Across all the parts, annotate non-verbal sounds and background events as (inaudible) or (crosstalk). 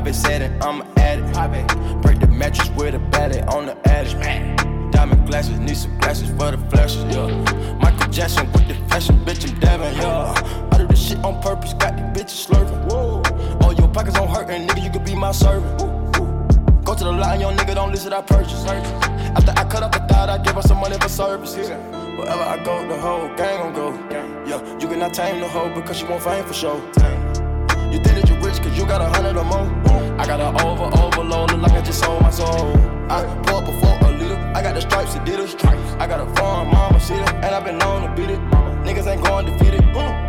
Private setting, I'm an addict. Break the mattress with a battery on the attic. Diamond glasses, need some glasses for the flashes, yeah. Michael Jackson with the fashion, bitch, I'm dabbing, yeah. I do this shit on purpose, got these bitches slurping. Whoa. All your pockets on hurting, nigga, you could be my servant. Go to the line, young nigga, don't listen, I purchase. After I cut up the thought, I give her some money for services. Wherever I go, the whole gang gon' go. Yeah, you cannot tame the hoe because she won't fame for sure. You you rich cause you got a hundred or more. I got an over, overload, look like I just sold my soul. I up before a liter, I got the stripes, Adidas. I got a farm, mama, cedar, and I've been known to beat it. Niggas ain't going defeated.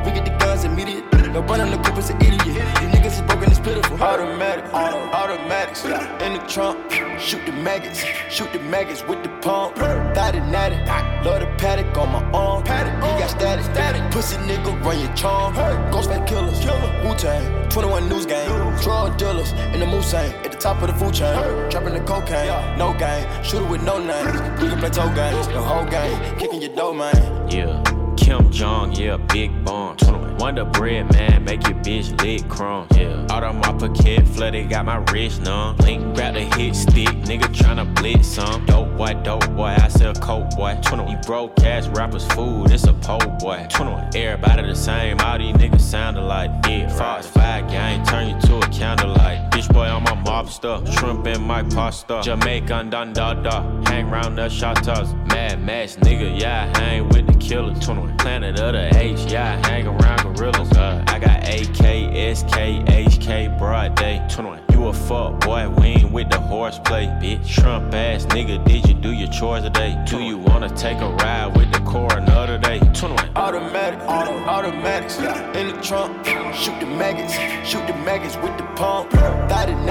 We get the guns immediate. No burning the coupe is an idiot. These niggas is broken, it's pitiful. Automatic, auto, automatics. In the trunk, shoot the maggots. Shoot the maggots with the pump. Thought it natty. Love the Patek on my arm. Patek, he got static. static. Pussy nigga, run your charm. Ghostface killers. Wu Tang. 21 news game. Drug dealers in the Mulsanne. At the top of the food chain. Trapping the cocaine. No game. Shooter with no names. We can play toe games. The whole game. Kicking your dough, man. Yeah. Kim Jong, yeah, big bomb. Wonder bread, man, make your bitch lick crumb. Yeah. Out of my pocket, flooded, got my wrist numb. Link, grab the hit stick, nigga tryna blitz some. Dope boy, dope boy, I sell coke boy. 21. You broadcast rappers food, it's a pole boy. 21. Everybody the same, all these niggas sound alike. Yeah, Fox 5 gang, turn you to a candlelight. Bitch boy on my mobster, shrimp in my pasta. Jamaican dun da da, hang round the shotters. Mad Max, nigga, yeah, I hang with the killers. 21. Planet of the H, yeah, I hang around gorillas. Uh, I got AK, SK, HK, broad day. 21. You a fuck boy, we ain't with the horseplay. Bitch, Trump ass nigga, did you do your chores today? Do you wanna take a ride with the coroner today? 21. Automatic, auto, automatics. In the trunk, shoot the maggots. Shoot the maggots with the pump. Thought it.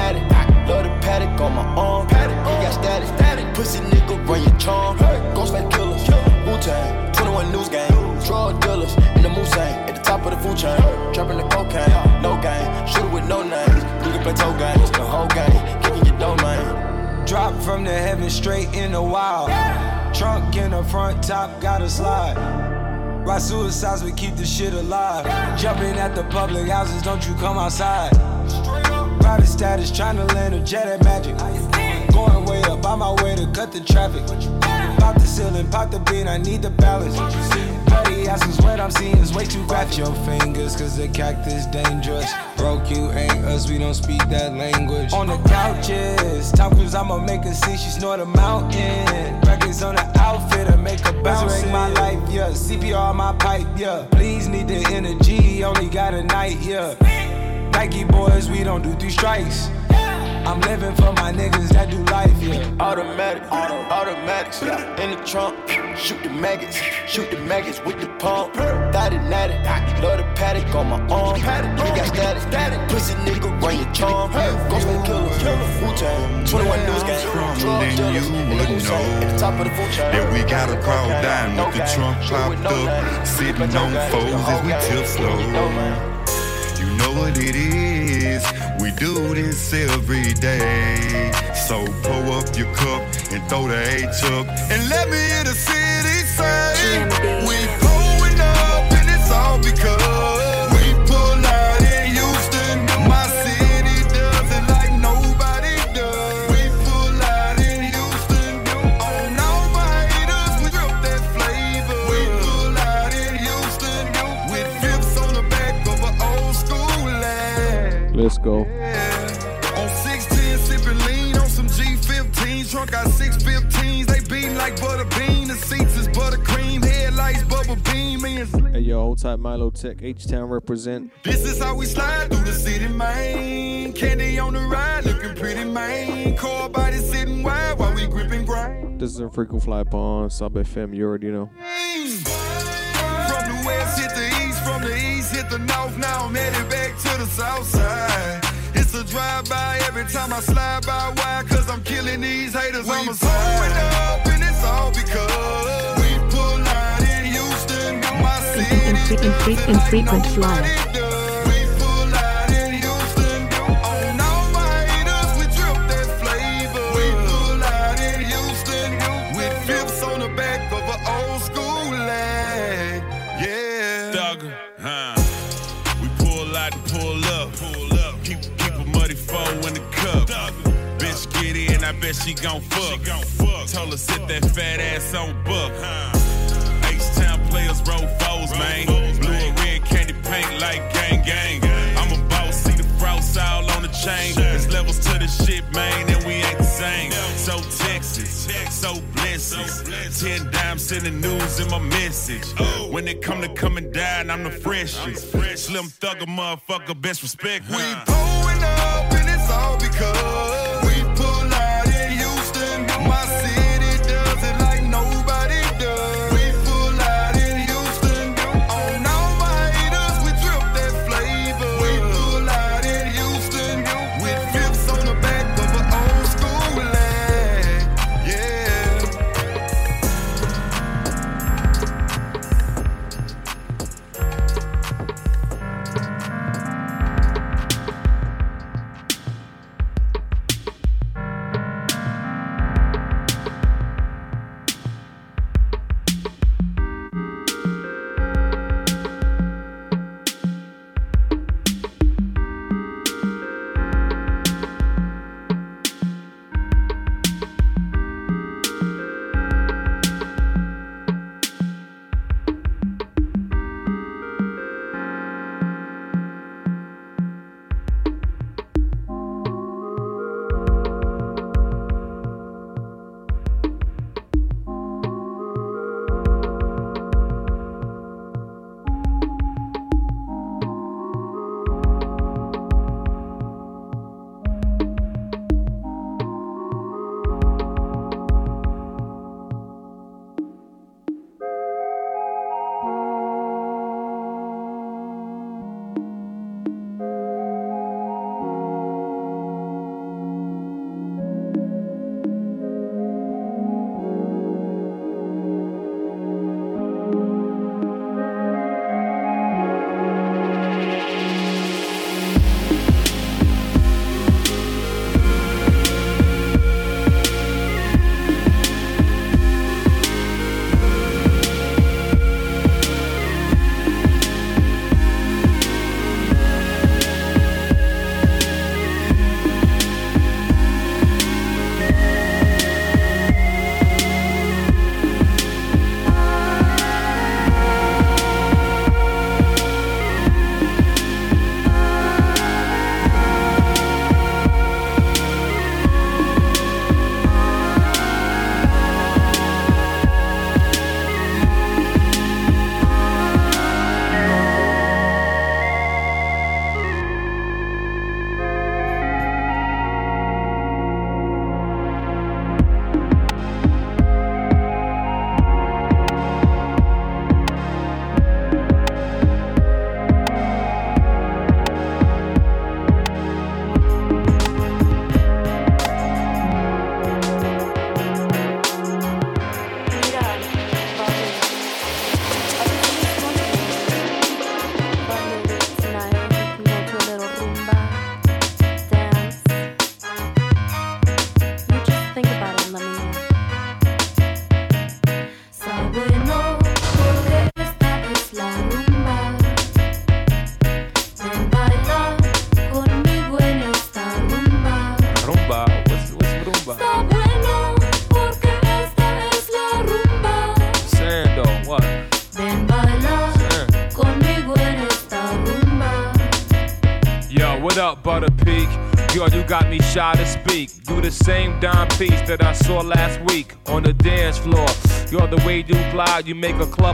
Love the Patek on my arm. Patek, he got static. static. Pussy nigga, run your charm. Ghostface killers. Wu Tang. 21 news game. Drug dealers in the Mulsanne. At the top of the food chain. Trapping the cocaine. No game. Shooter with no names. You can play toe games. The whole game. Kicking your dough, man. Drop from the heaven straight in the wild. Trunk in the front, top got a slide. Ride suicides, we keep the shit alive. Jumping at the public houses, don't you come outside. Private status, trying to land a jet at magic. Going way up, on my way to cut the traffic. Pop the ceiling, pop the beat, I need the balance. Asses, what I'm seeing is way too graphic. your fingers, cause the cactus dangerous. Broke you ain't us, we don't speak that language. On the couches, Tom Cruise, I'ma make her see she snort a mountain. Records on the outfit, I make her bounce. Resurrect my life, yeah. CPR on my pipe, yeah. Please need the energy, only got a night, yeah. Nike boys, we don't do three strikes. I'm living for my niggas that do life, yeah. Automatic, auto, automatics. In the trunk, shoot the maggots. Shoot the maggots with the pump. Thought it natty. Love the Patek on my arm. He got static. static. Pussy nigga, run your charm. Ghostface killers. Wu Tang. 21 news game. Drug dealers. In the Mulsanne. At the top of the food chain. And we got a crowd down with the trunk propped up. Sitting on foes as we tip slow. You know what it is. We do this every day. So pull up your cup and throw the H up. And let me hear the city say, go. On 16, sipping lean on some G15s. Trunk got 615s. They beating like butter bean. The seats is buttercream. Headlights bubble beam. And. Hey yo, hold tight Milo Tech, H Town represent. This is how we slide through the city, man. Candy on the ride, looking pretty, man. Car body sitting wide while we gripping grind. This is a frequent fly on Sub FM, you already know. From the west hit the east, from the east hit the north. Now I'm headed back to the south side. It's a drive-by every time I slide by. Why? Cause I'm killing these haters. I'm a going up, and it's all because we pull out in Houston. My In, city in, in, in, infrequent flyer. Bet she gon' fuck. She gon' fuck. Told her sit that fat ass on buck. H-Town players roll foes, man. Blue and red candy paint like gang gang. I'm a boss, see the frost all on the chain. There's levels to the shit, man, and we ain't the same. So Texas, so blessings. Ten dimes in the news in my message. When it come to coming down, I'm the freshest. Slim thugger, motherfucker, best respect. We pulling up and it's all because Houston.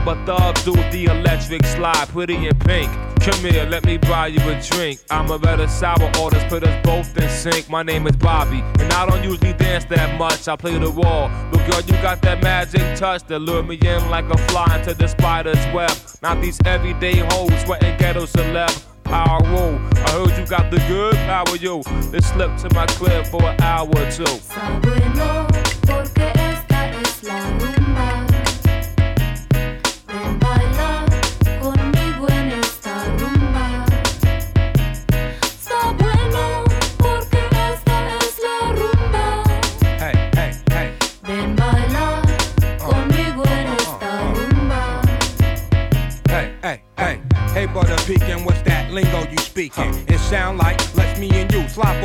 Club thugs do the electric slide. Pretty in pink. Come here, let me buy you a drink. I'm a better sour orders, put us both in sync. My name is Bobby, and I don't usually dance that much. I play the wall. But girl, you got that magic touch that lure me in like a fly into the spider's web. Not these everyday hoes sweating ghetto celeb. Power roll. I heard you got the good power, yo. Let's slip to my crib for an hour or two.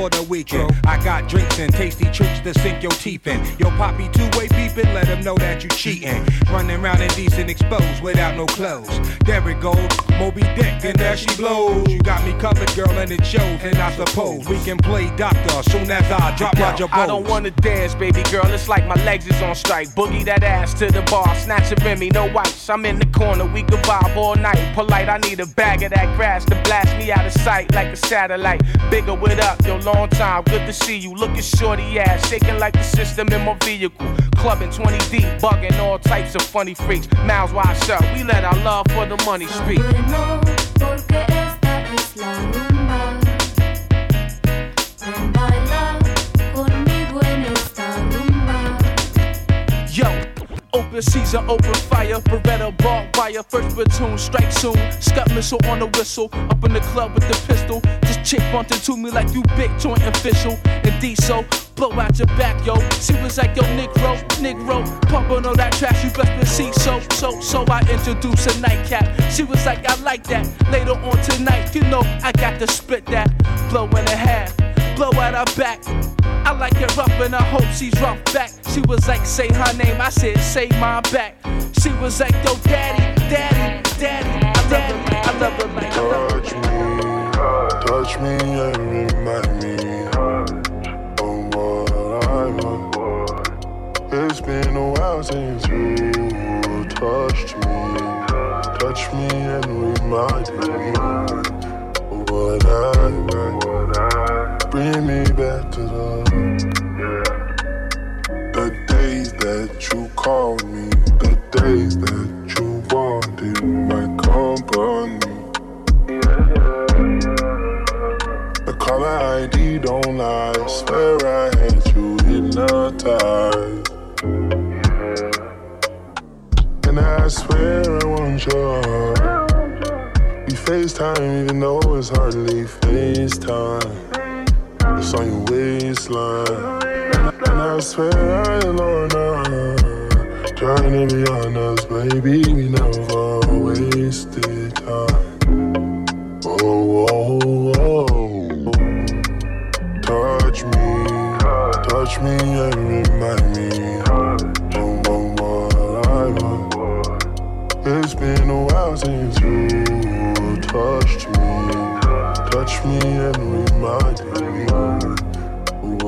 For the weekend. I got drinks and tasty treats to sink your teeth in. Yo, poppy two-way beeping, let them know that you cheating. Running around indecent exposed without no clothes. There it goes, Moby Dick, and there she blows. You got me covered, girl, and it shows. And I suppose we can play doctor soon as I drop Yo, Roger I don't wanna dance, baby girl. It's like my legs is on strike. Boogie that ass to the bar, snatch a Remy, no wipes. I'm in the corner, we can vibe all night. Polite, I need a bag of that grass to blast me out of sight like a satellite. Bigger with up, yo, long time, good to see you. Looking shorty ass, shaking like the system in my vehicle. Clubbing 20 deep, bugging all types of funny freaks. Mouths wide shut, we let our love for the money speak. Open season, open fire, Beretta barbed wire, first platoon, strike soon. Scud missile on the whistle, up in the club with the pistol. This chick bumped into me like you big joint official. And D so, blow out your back, yo. She was like, yo, Negro, Negro, pumping all that trash, you best to see. So, so, so I introduced a nightcap. She was like, I like that. Later on tonight, you know, I got to split that. Blow in the half, blow out her back. I like it rough and I hope she's rough back. She was like, say her name, I said, say my back. She was like, yo, daddy, daddy, daddy, I love her like, I love her like, I love her like. Touch me and remind me of what I want. It's been a while since you touched me. Touch me and remind me of what I want. Bring me back to the the days that you called me, the days that you wanted my company. The caller ID don't lie. Swear I had you hypnotized. And I swear I want your heart. FaceTime even though it's hardly FaceTime. On your waistline. And I swear I alone now. Trying to be honest, baby, we never wasted time. Oh, oh, oh. Touch me, touch me and remind me of what I want. It's been a while since you touched me, touch me and remind me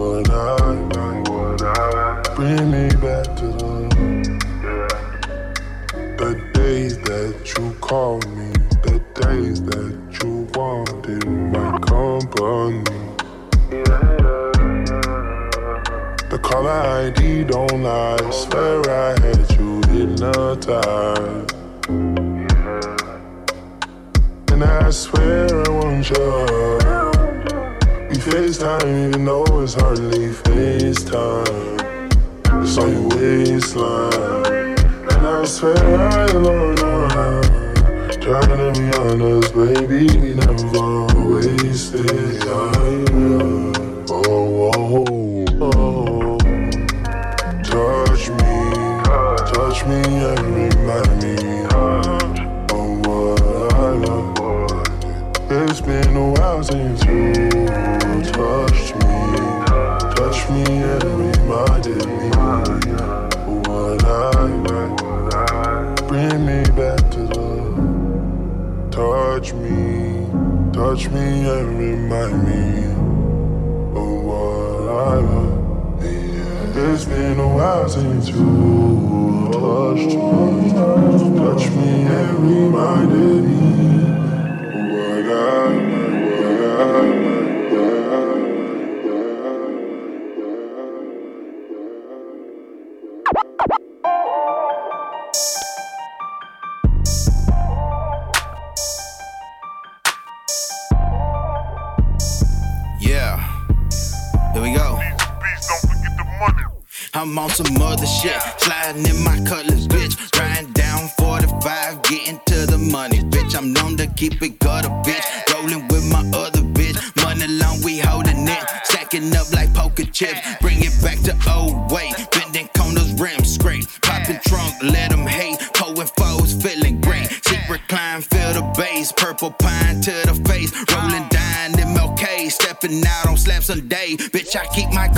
of what I. Bring me back to the the days that you called me, the days that you wanted my company. The caller ID don't lie. Swear I had you hypnotized. And I swear I want. We FaceTime even though it's hardly FaceTime. It's on your waistline. And I swear I alone now. Trying to be honest, baby, we never wasted time. Oh, oh, oh. Touch me, touch me and remind me of what I want. It's been a while since you touched me and reminded me what I. Bring me back to the touch me, touch me and remind me of what I want. It's been a while since you touched me, touched me and reminded me Bitch, I keep my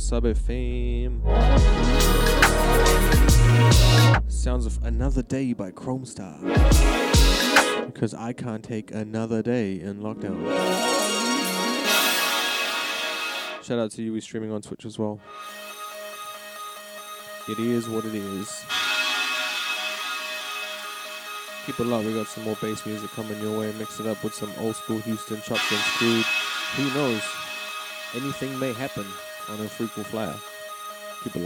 Sub FM. Sounds of Another Day by Chromestar. Because I can't take another day in lockdown. Shout out to you, we're streaming on Twitch as well. It is what it is. Keep it low, we got some more bass music coming your way. Mix it up with some old school Houston chopped and screwed. Who knows? Anything may happen on Infrequent Flyer. Keep it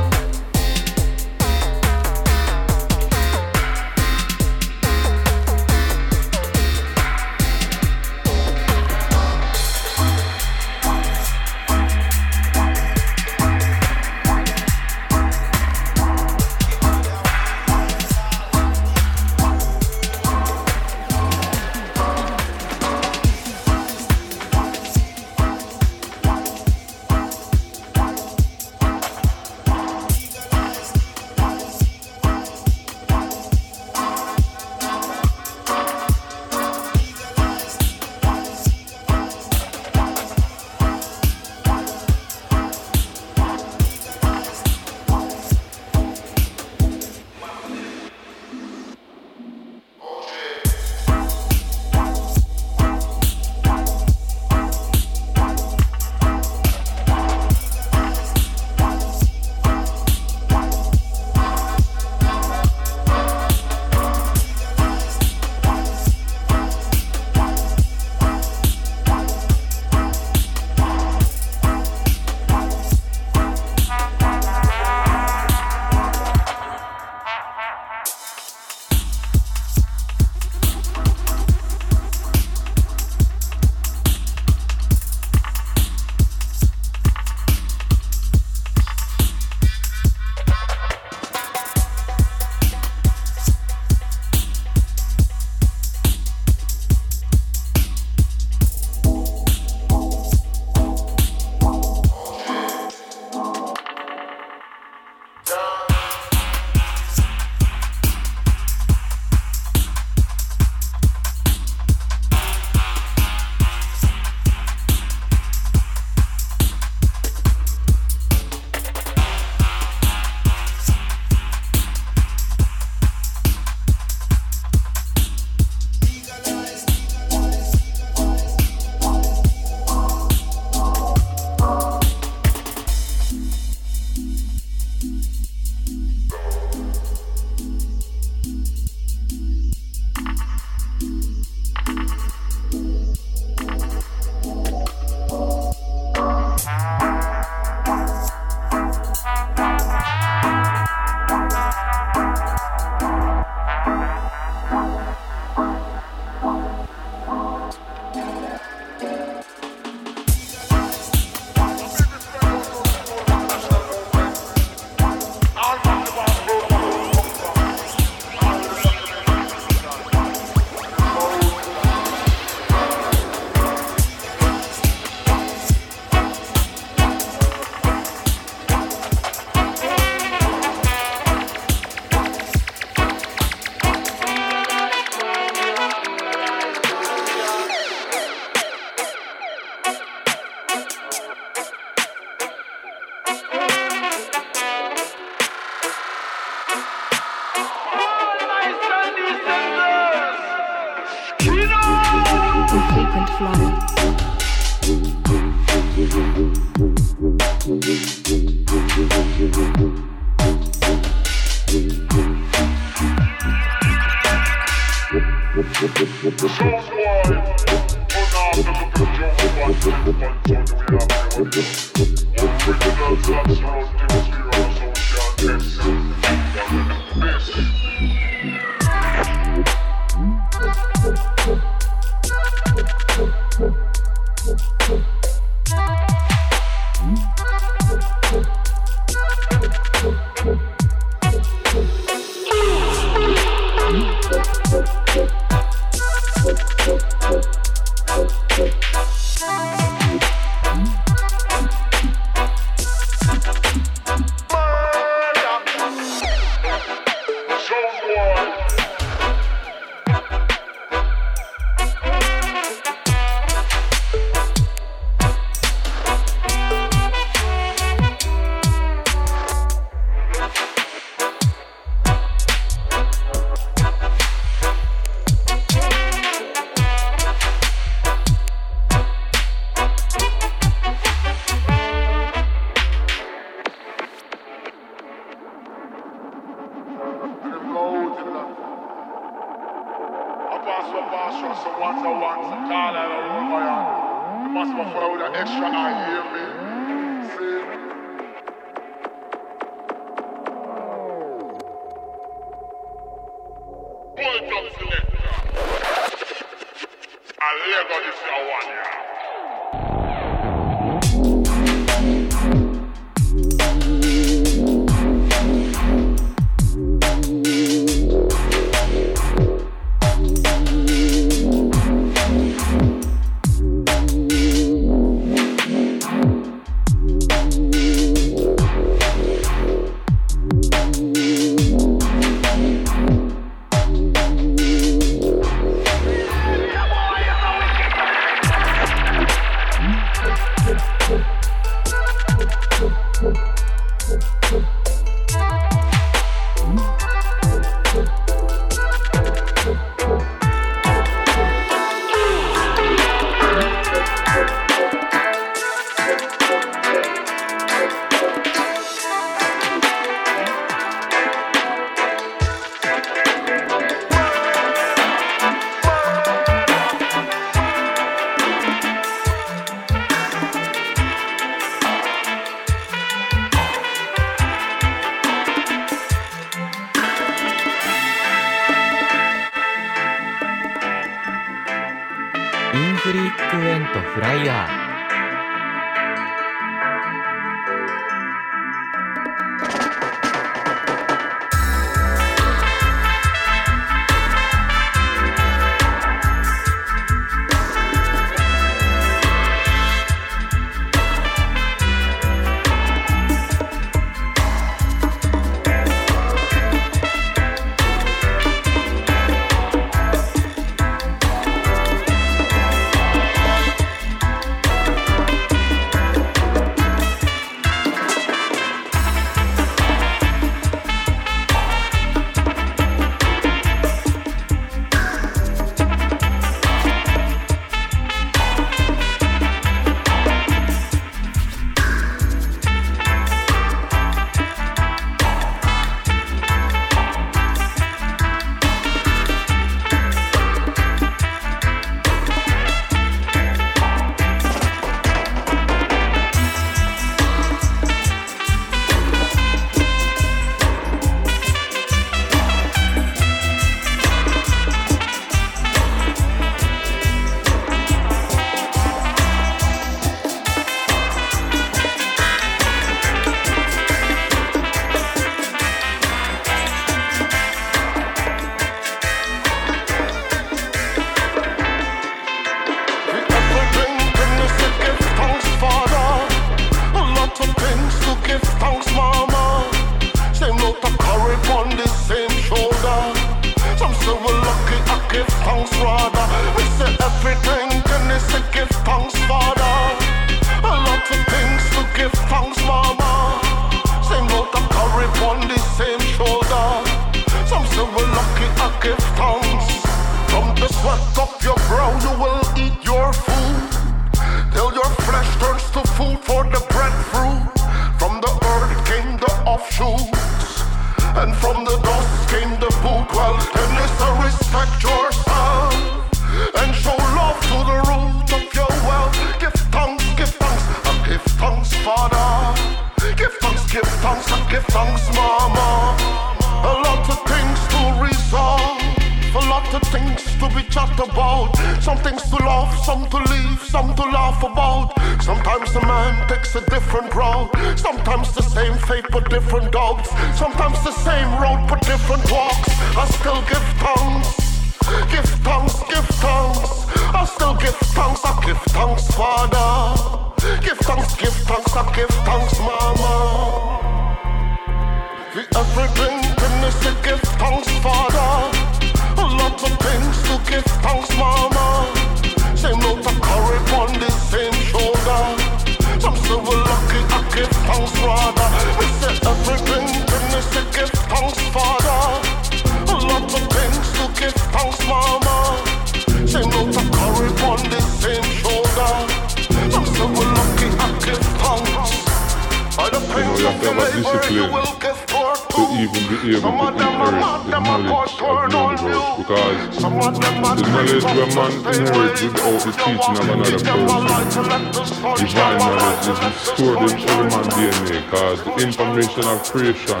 stored in every man's DNA because the information of creation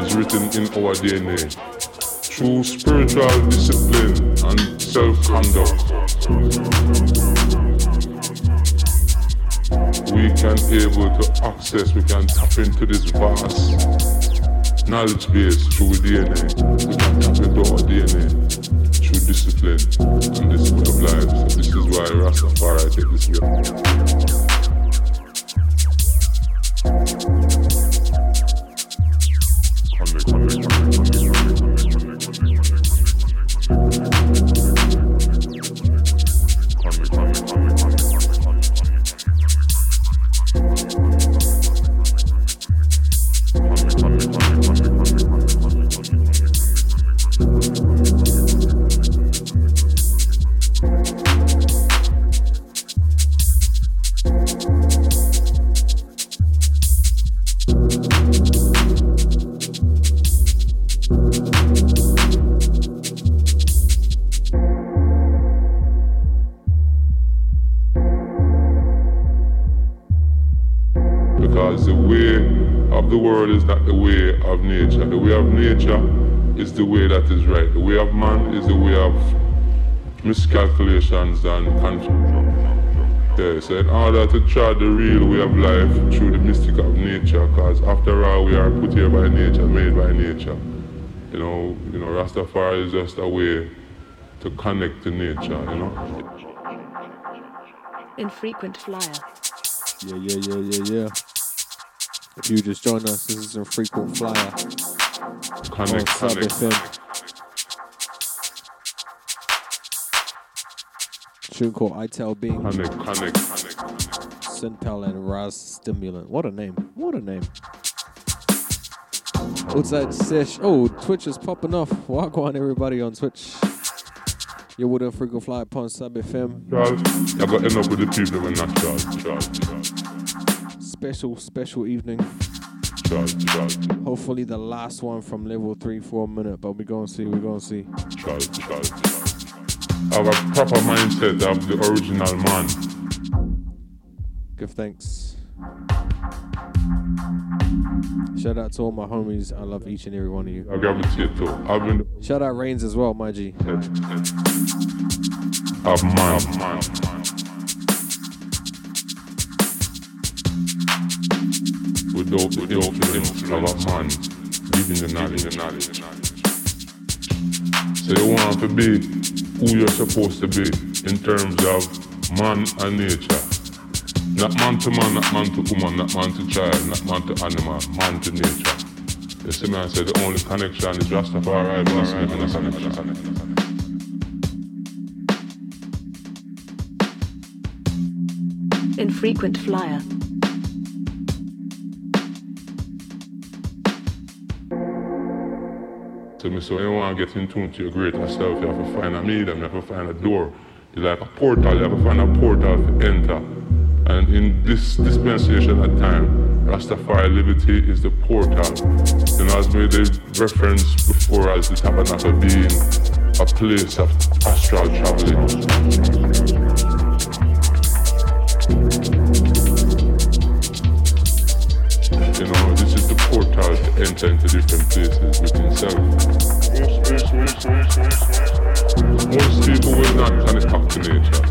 is written in our DNA. Through spiritual discipline and self-conduct, we can able to access, we can tap into this vast knowledge base through DNA. We can tap into our DNA through discipline and this of life. So this is why Rastafari take this way. Because miscalculations and confusion. Yeah, so in order to chart the real way of life through the mystic of nature, because after all we are put here by nature, made by nature. You know, you know, Rastafari is just a way to connect to nature, you know. Infrequent flyer. Yeah, yeah, yeah, yeah, yeah. If you just joined us, this is Infrequent flyer. Connect, on connect, FM. Tune called I Tell Being. Connect, connect, connect. Centel and Raz Stimulant. What a name. What a name. Outside sesh. Oh, Twitch is popping off. Walk on everybody on Twitch. You wouldn't frequent fly upon Sub FM. Charles, I got end up with the people when not Charles, Charles, Charles, Special, special evening. Charles, Charles, Hopefully the last one from level three for a minute, but we're gonna see, we're gonna see. Charles, Charles, Charles. I have a proper mindset of the original man. Give thanks. Shout out to all my homies. I love each and every one of you. I gravitate to. I've been Shout out Reigns as well, my G. of man. Without the influence of a man giving the knowledge. So you want to be who you're supposed to be in terms of man and nature. Not man to man, not man to woman, not man to child, not man to animal, man to nature. You see say the only connection is. Infrequent flyer. So me so you want to get in tune to your greater self, you have to find a medium, you have to find a door. It's like a portal, you have to find a portal to enter. And in this dispensation of time, Rastafari liberty is the portal. You know, as made the reference before as the tabernacle being a place of astral traveling. Portal to enter into different places within self. Most people will not connect up to nature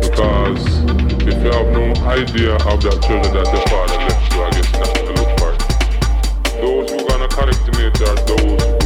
because if you have no idea of that treasure that your father left you, I guess nothing to look for. Those who gonna connect to nature are those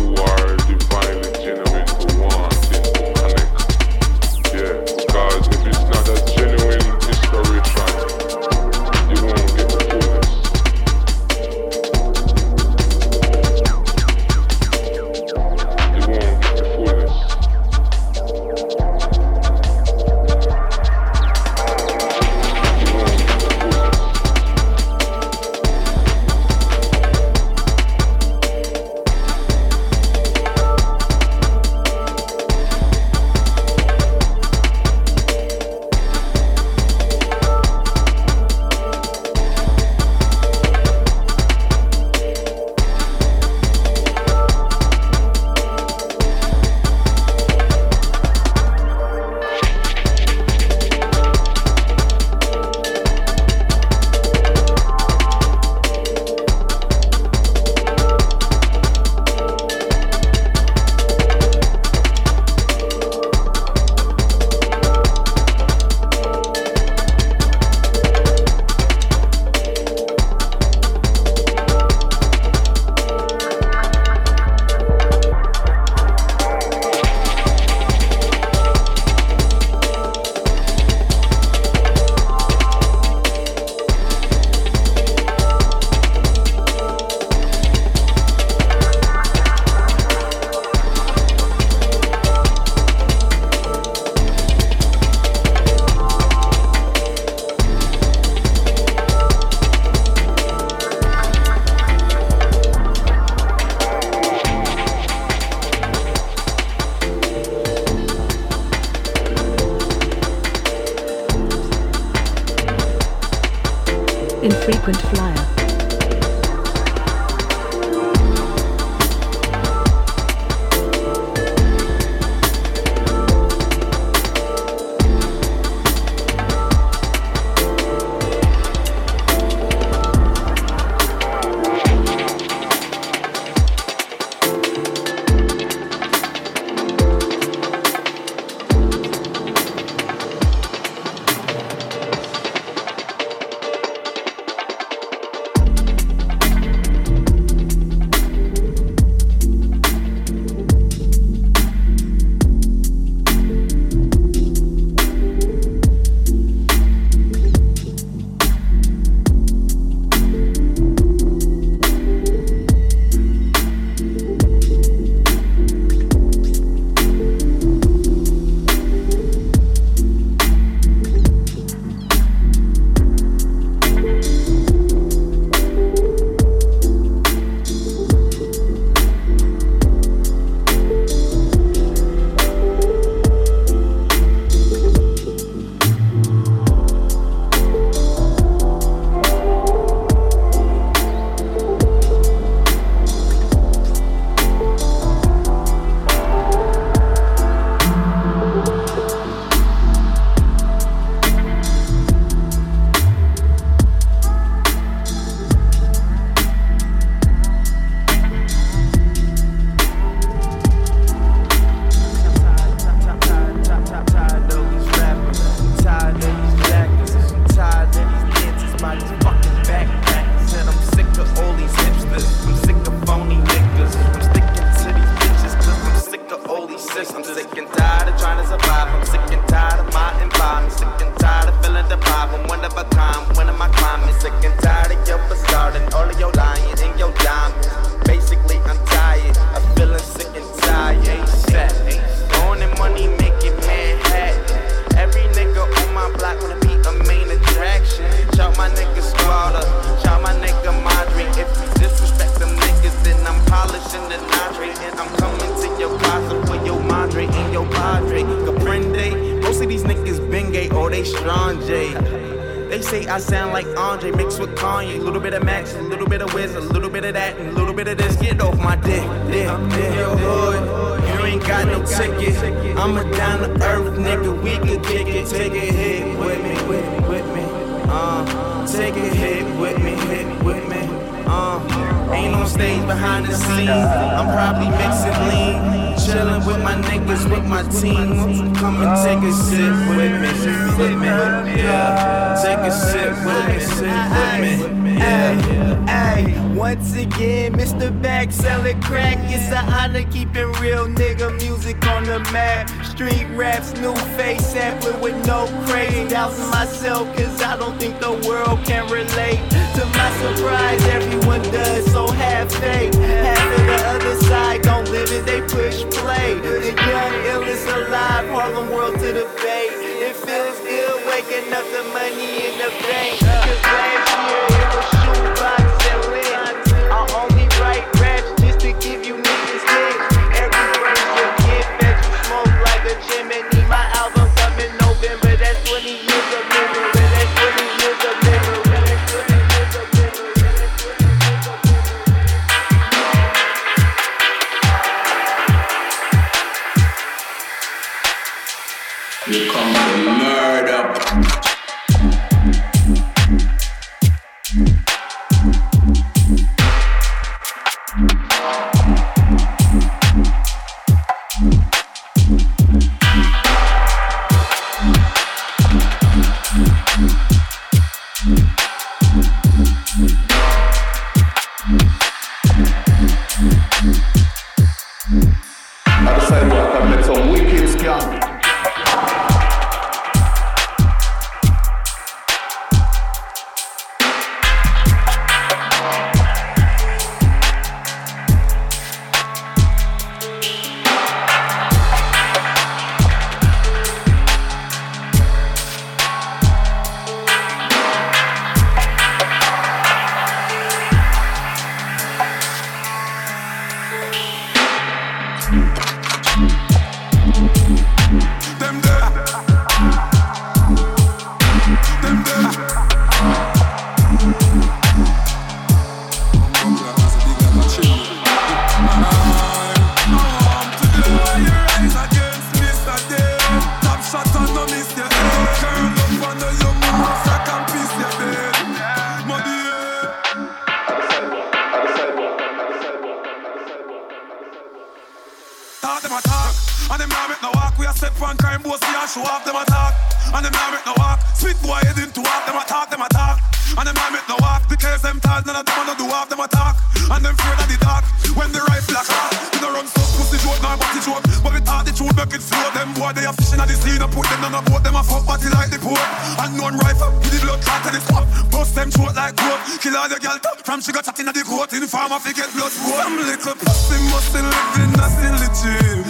Cause none of them wanna do half them attack. And them fear that the dark When the right black hot You know run stuff pussy joke Now body joke. But we thought the truth make it slow. Them boy they a fishing at the sea Now put them on a boat Them a fuck body like the pope. And none rifle Give the blood clot to the spot. Bust them throat like goat. Kill all the gal top From sugar chatting at the coat In farm off get blood road Some little pussy mustn't live in legit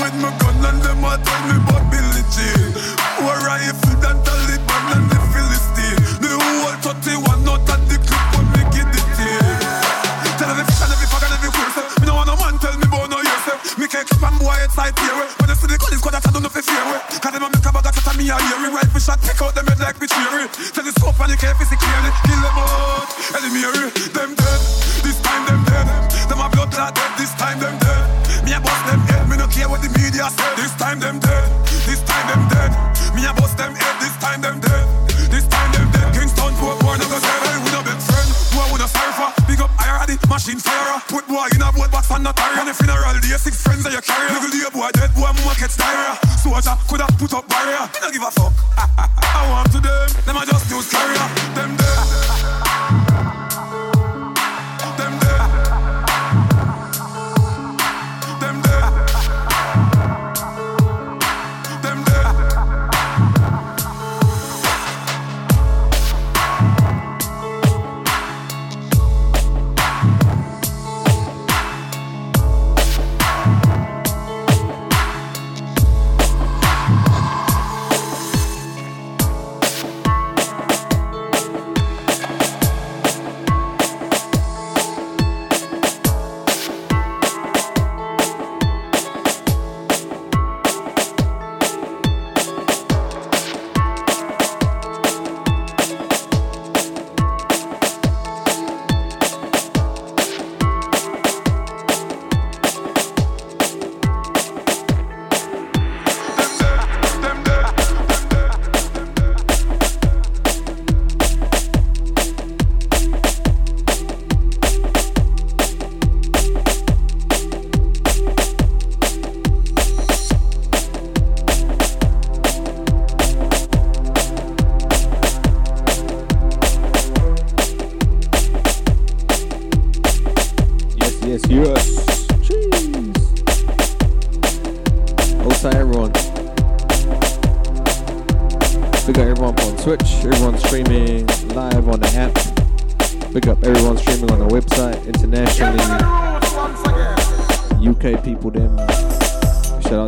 With my gun and them a tell me but Cause them a make a bag of shot and me a hear it. Rifle shot, pick out them head like me cherry. Tell the soap and the care for clearly. Kill them out, enemy. Them dead.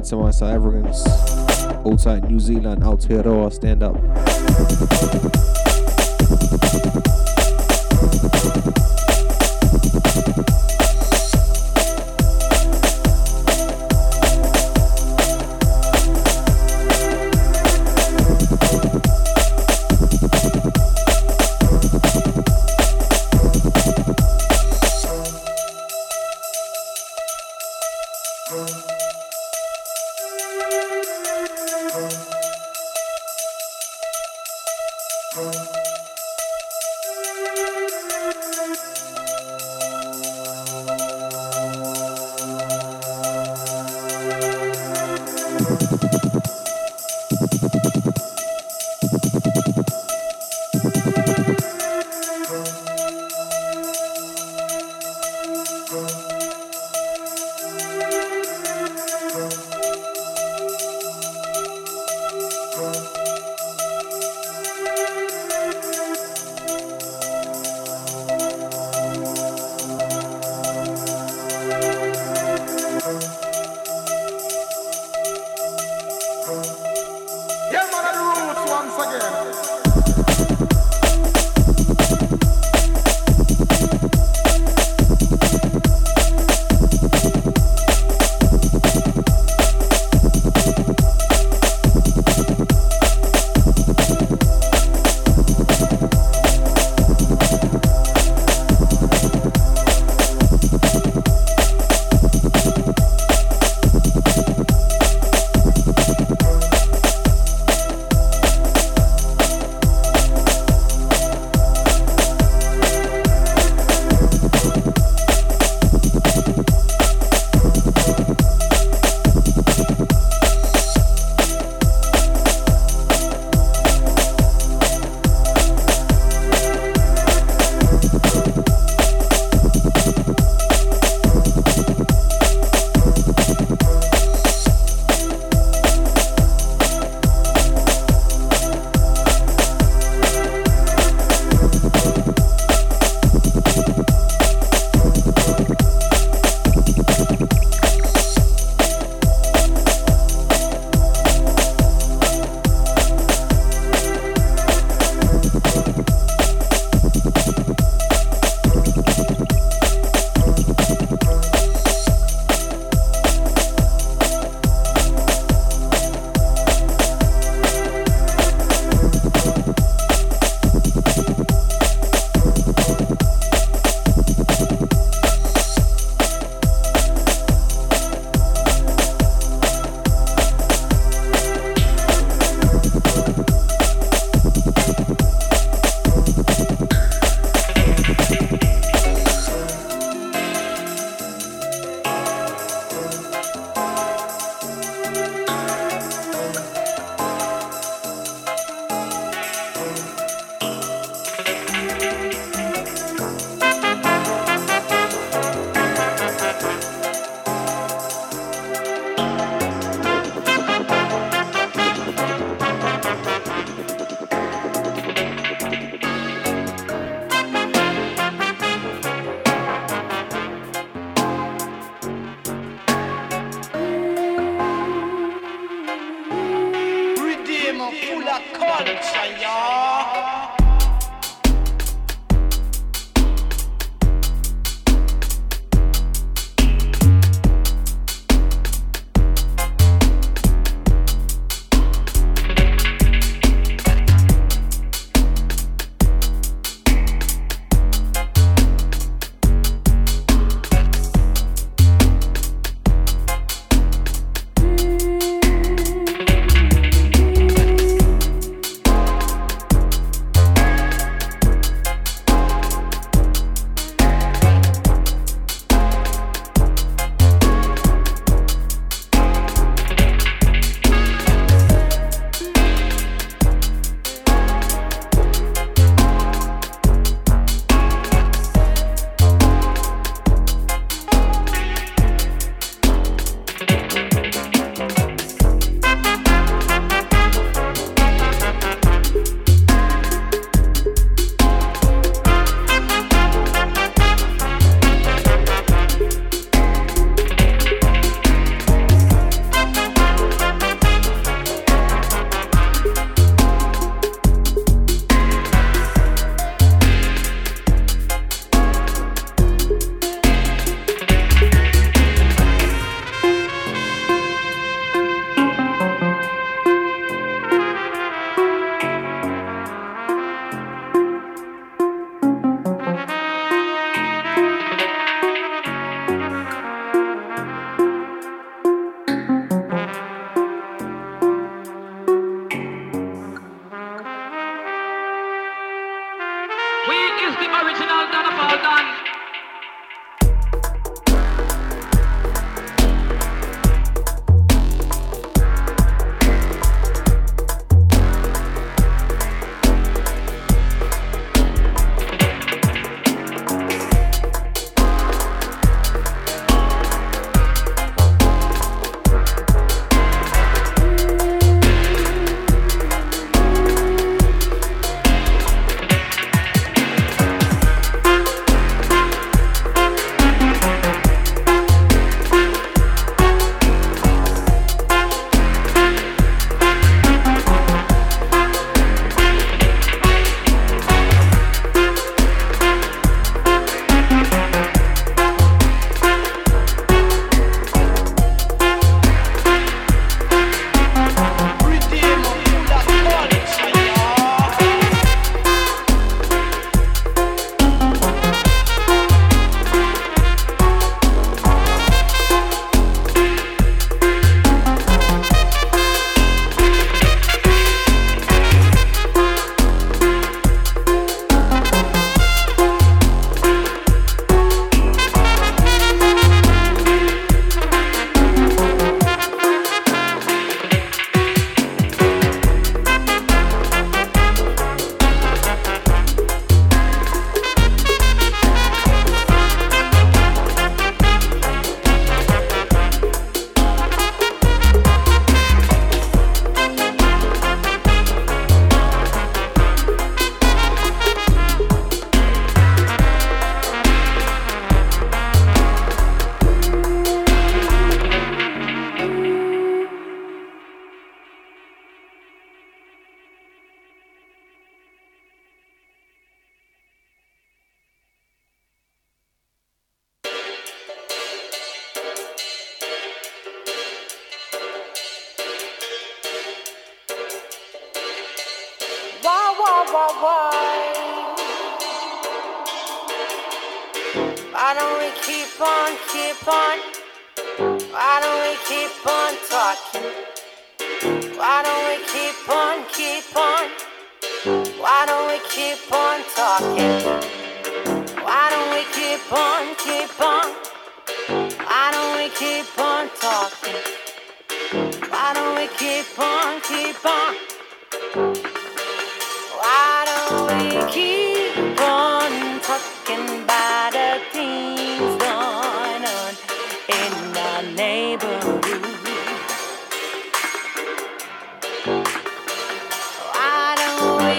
Out to my South Africans. Outside New Zealand, Aotearoa, stand up.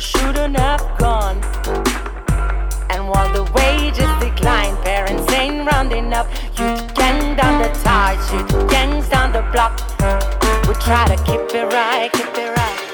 shouldn't have gone. And while the wages decline, parents ain't rounding up. You can down the tide, you gangs down the block. We try to keep it right, keep it right.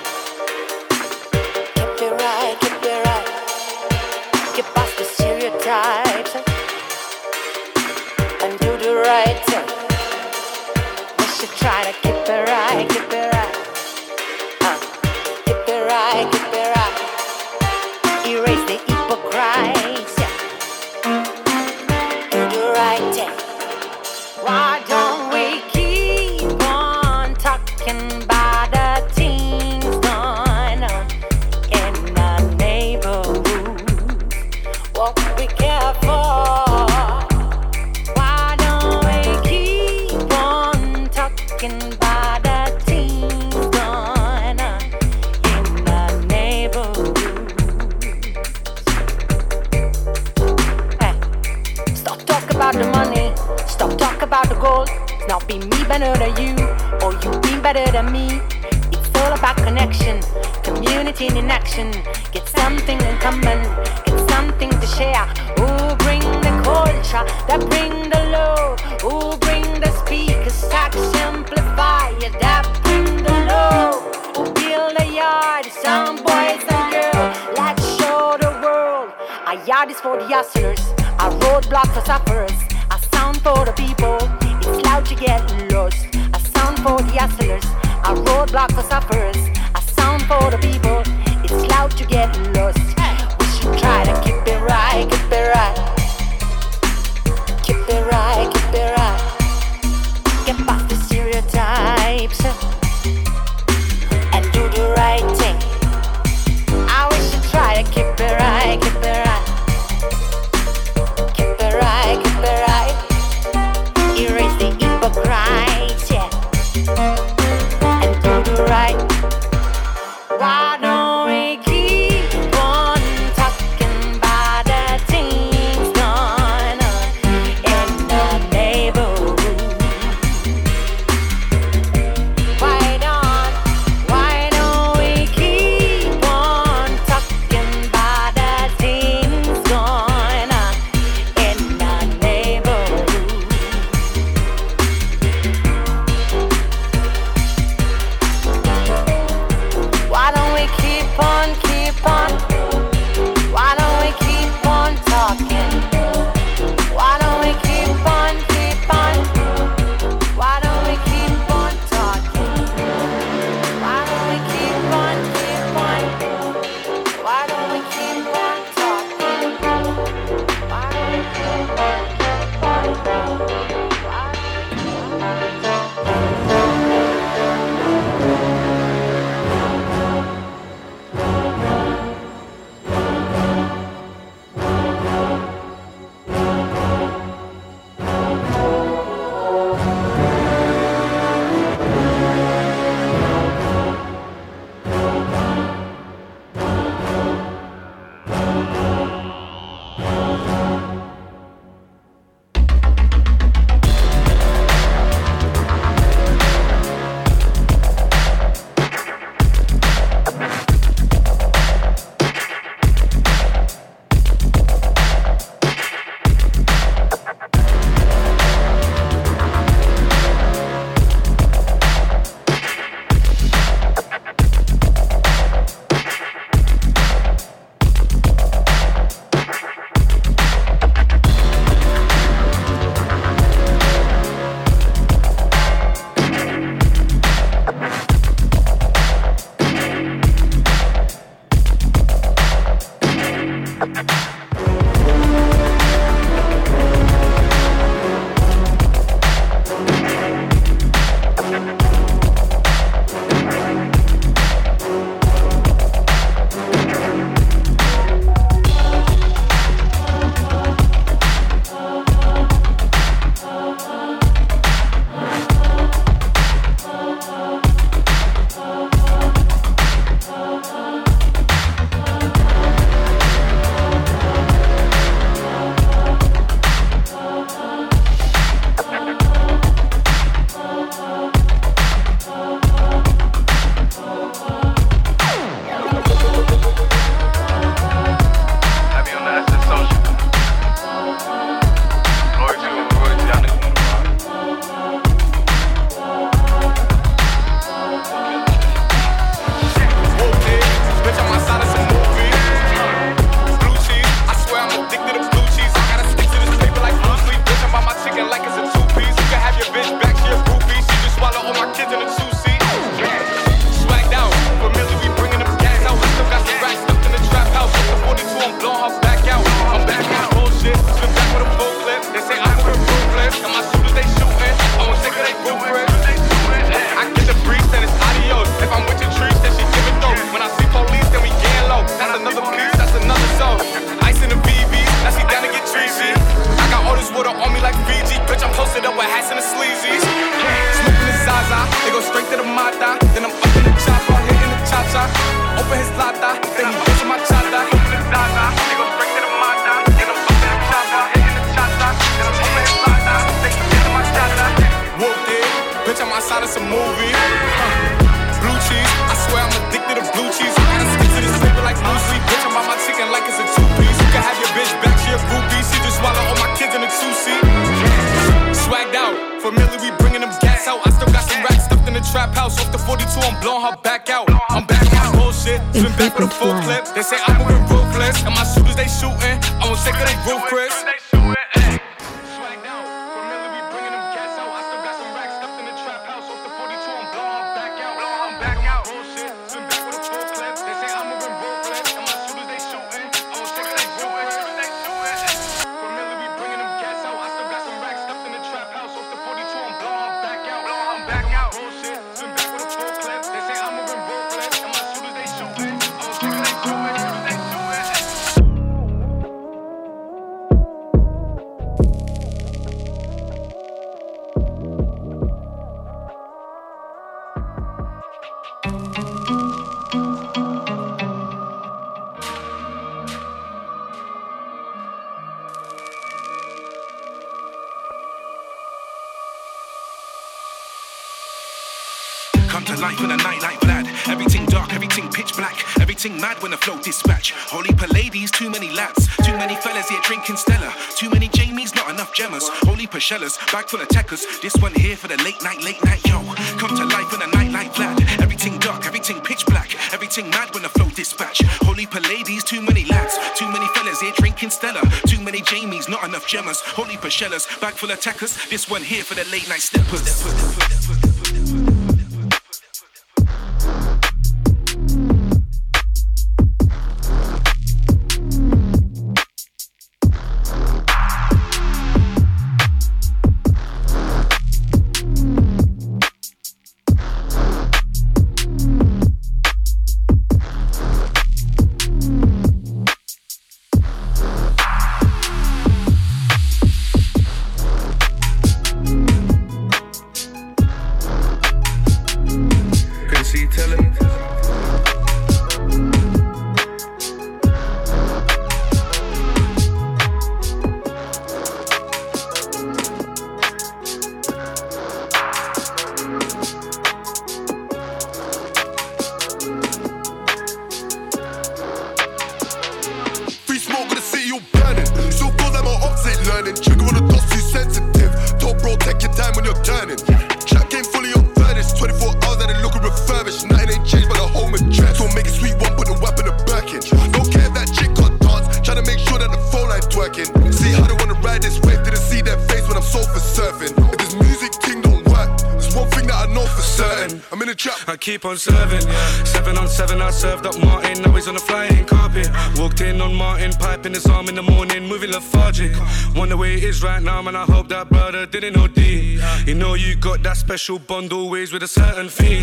when the flow dispatch. Holy ladies, too many lads, too many fellas here drinking Stella, too many Jamies, not enough Gemmas. Holy Pachellas, bag full of. This one here for the late night, late night, yo. Come to life in a night like Vlad. Everything dark, everything pitch black, everything mad when the flow dispatch. Holy ladies, too many lads, too many fellas here drinking Stella, too many Jamies, not enough Gemmas. Holy Pachellas, bag full of. This one here for the late night steppers. steppers, steppers, steppers. special bond always with a certain feeling.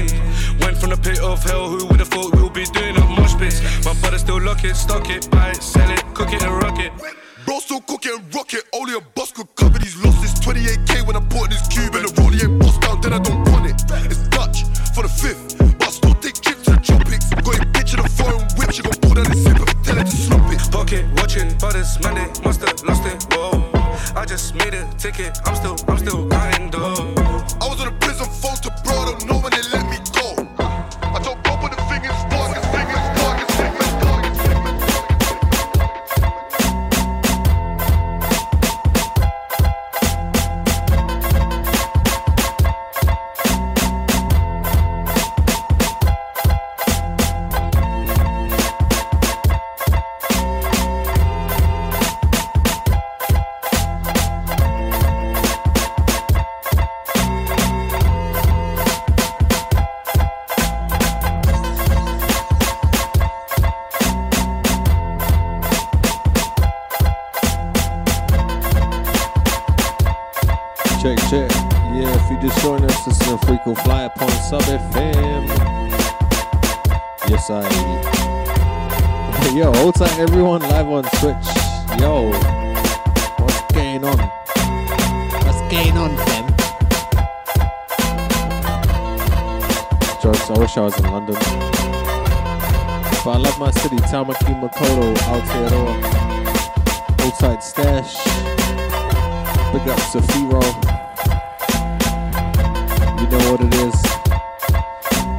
just us, this is a freak fly upon Sub FM. Yes, I. (laughs) Yo, hold tight, everyone, live on Twitch. Yo, what's going on? What's going on, fam? Jokes, I wish I was in London. But I love my city, Tamaki Makaurau, Aotearoa. Hold tight, stash. Big up Safiro. Know what it is.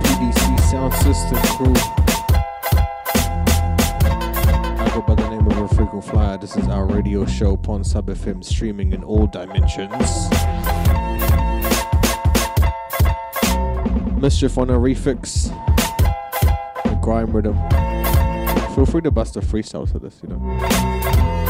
PDC Sound System crew. I go by the name of Infrequent Flyer. This is our radio show, Pon Sub FM, streaming in all dimensions. Mischief on a refix. The grime rhythm. Feel free to bust a freestyle to this, you know.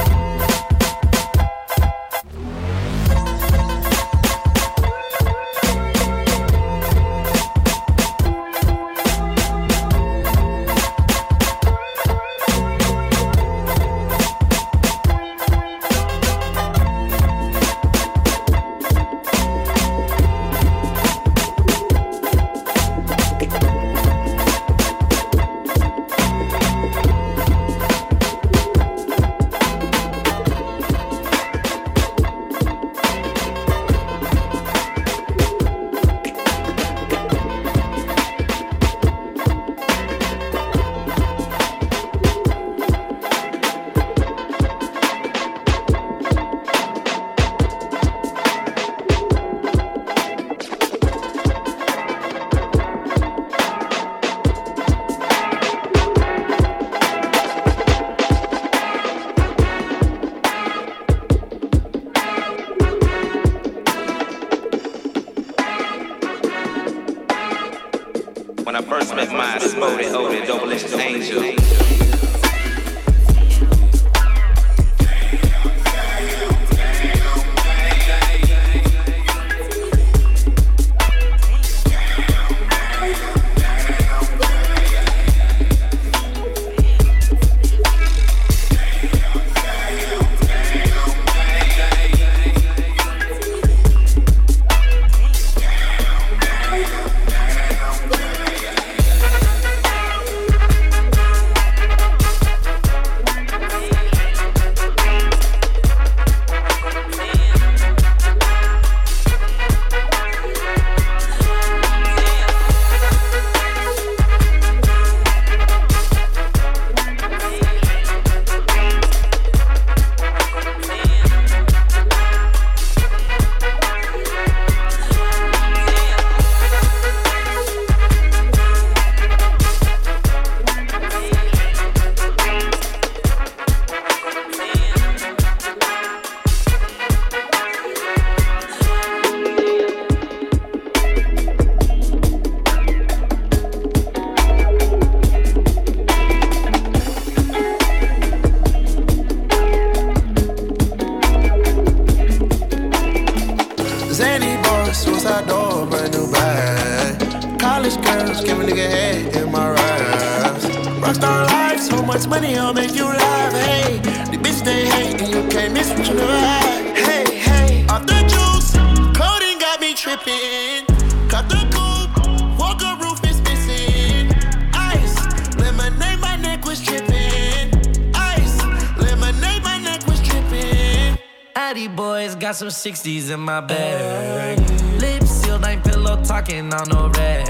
Tripping. Cut the coupe, walker roof is missing. Ice, lemonade, my neck was tripping. Ice, lemonade, my neck was tripping. Addy boys got some 60s in my bag. Lips sealed, ain't pillow talking on no rag.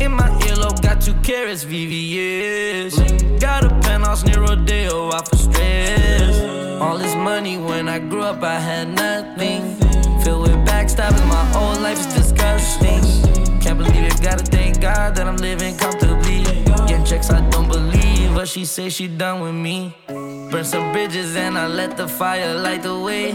In my earlobe, got two carrots, VVS. Got a penthouse near Rodeo, out for stress. All this money when I grew up, I had nothing. With my whole life is disgusting. Can't believe it, gotta thank God that I'm living comfortably. Getting checks, I don't believe, but she say she done with me. Burn some bridges and I let the fire light the way.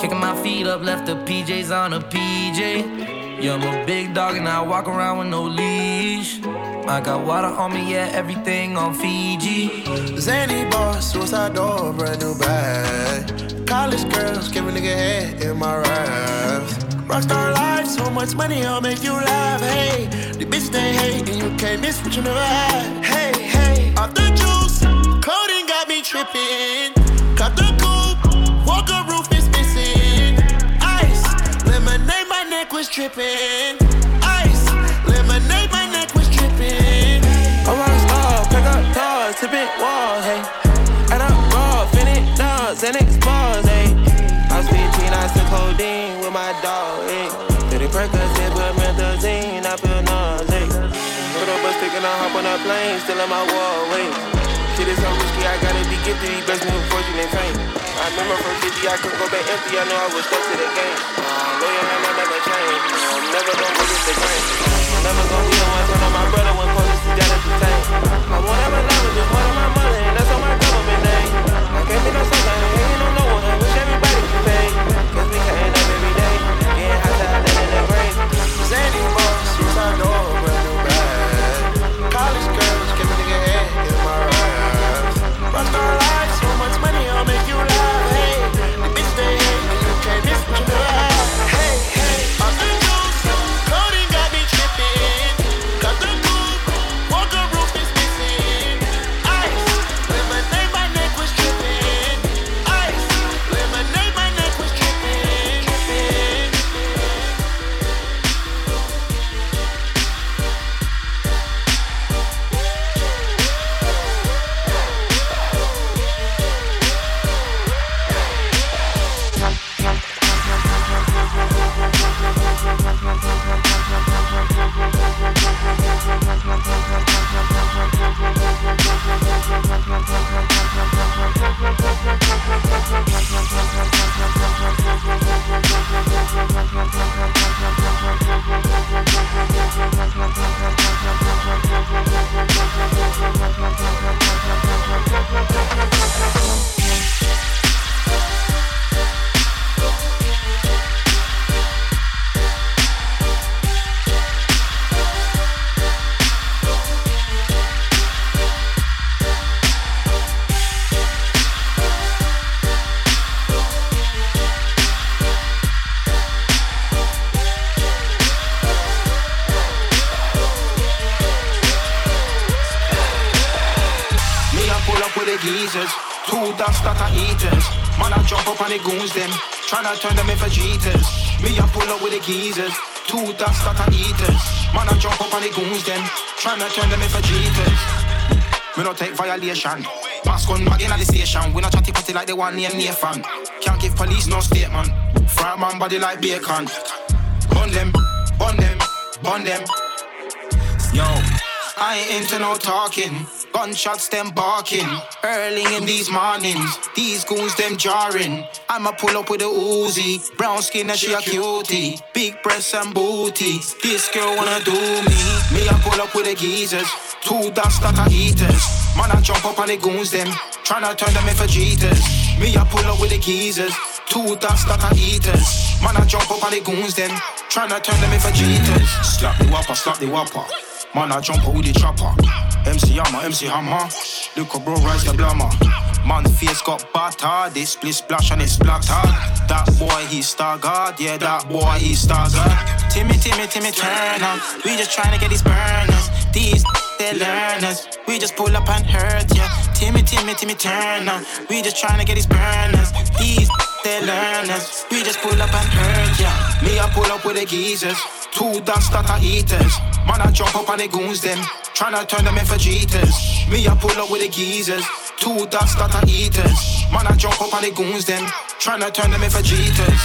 Kicking my feet up, left the PJs on a PJ. Yeah, I'm a big dog and I walk around with no leash. I got water on me, yeah, everything on Fiji. Zany boy, suicide door, brand new bag. College girls, give a nigga head in my raps. Rockstar life, so much money, I'll make you laugh. Hey, the bitch they hate, and you can't miss what you never had. Hey, hey, off the juice, coding got me tripping. Cut the coupe, walker roof is missing. Ice, lemonade, my neck was tripping. Ice, lemonade, my neck was tripping. I wanna stop, pick up toys, tipping walls, hey. And I'm raw, finish dogs and expose, my dog. Did it Percocet, but methazine, I feel nauseous. Put up a stick and I hop on a plane, still in my wall wings. Shit is so risky, I gotta be gifted, these best new fortune and fame. I remember from 50, I couldn't go back empty, I know I was stuck to the game. Loyal I never change. I'm never gonna forget the grain. Never gonna be the one turn on my brother when police got entertained. I want every level, just more than my mother, and that's on my government name. I can't be no something, Thank you. That are eaters. Man I jump up on the goons them, tryna turn them in for cheaters. Me I pull up with the geezers, two dust that are eaters. Man I jump up on the goons them, tryna turn them in for cheaters. Me no take violation. Mask on back in at the station. We not chatty patty like the one named Nathan. Can't give police no statement. Fry man body like bacon. Bun them, bun them, bun them. Yo, I ain't into no talking. Gunshots them barking. Early in these mornings, these goons them jarring. I'ma pull up with a Uzi. Brown skin and she a cutie. Big breasts and booty. This girl wanna do me. Me I pull up with the geezers. Two dust that are eaters. Man I jump up on the goons them. Tryna turn them in for. Me I pull up with the geezers. Two dust that are eaters. Man I jump up on the goons them. Tryna turn them in for. Slap the whopper, slap the whopper. Man, I jump out with the chopper. MC Hammer, MC Hammer. Look a bro, rise the blammer. Man, face got butter. This split splash and it's splatter. That boy, he star. Yeah, that boy, he star. Timmy, Timmy, Timmy Turner. We just trying to get these burners. These they learners. We just pull up and hurt ya. Timmy, Timmy, Timmy turn Turner. We just trying to get these burners. These they learners. We just pull up and hurt ya. Me, I pull up with the geezers. Two dust that are eaters. Man, I jump up on the goons them. Tryna turn them in for cheaters. Me, I pull up with the geezers. Two dust that are eaters. Man, I jump up on the goons them. Tryna turn them in for cheaters.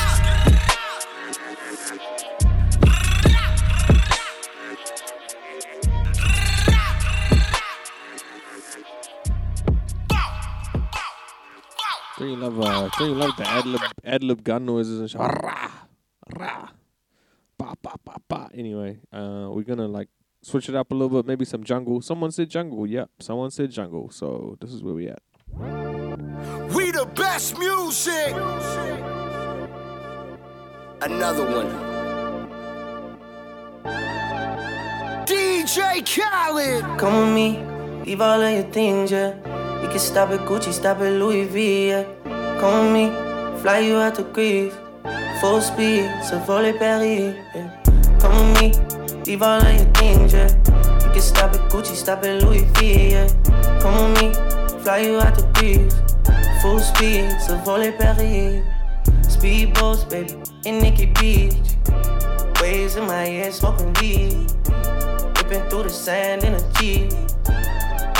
Don't you love uh don't you love the ad lib ad lib gun noises and shit? Rah, rah, ba, ba, ba, ba. Anyway, uh we're gonna like switch it up a little bit, maybe some jungle. Someone said jungle, yep. Someone said jungle, so this is where we at. We the best music. Another one. DJ Khaled. Come with me, leave all of your things, yeah. Can stop at Gucci, stop at Louis V, yeah. Come with me, fly you out to Greece. Full speed, so volley Paris, yeah. Come with me, leave all of your things, yeah. We can stop at Gucci, stop at Louis V, yeah. Come with me, fly you out to Greece. Full speed, so volley Paris. Speedboats, baby, in Nikki Beach. Waves in my head, smoking weed. Ripping through the sand in a Jeep.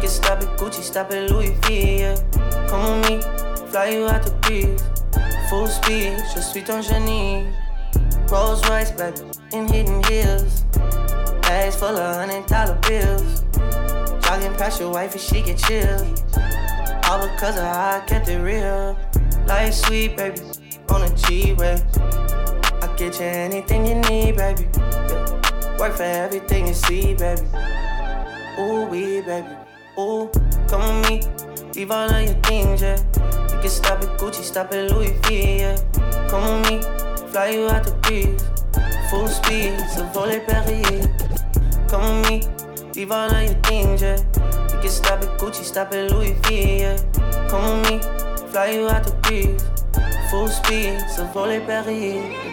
Can stop at Gucci, stop at Louis V, yeah. Come with me, fly you out the breeze. Full speed, je suis ton génie. Rolls Royce, baby, in hidden hills. Bags full of hundred dollar bills. Jogging past your wife and she get chills. All because of how I kept it real. Life sweet, baby, on a G-Way. I get you anything you need, baby. Yeah. Work for everything you see, baby. Ooh, we, baby. Ooh, come with me. Leave all of your things, yeah. You can stop at Gucci, stop at Louis V, yeah. Come with me. Fly you out to breeze. Full speed, so volley Paris. Come with me. Leave all of your things, yeah. You can stop at Gucci, stop at Louis V, yeah. Come with me, fly you out to breeze. Full speed, so volley Paris.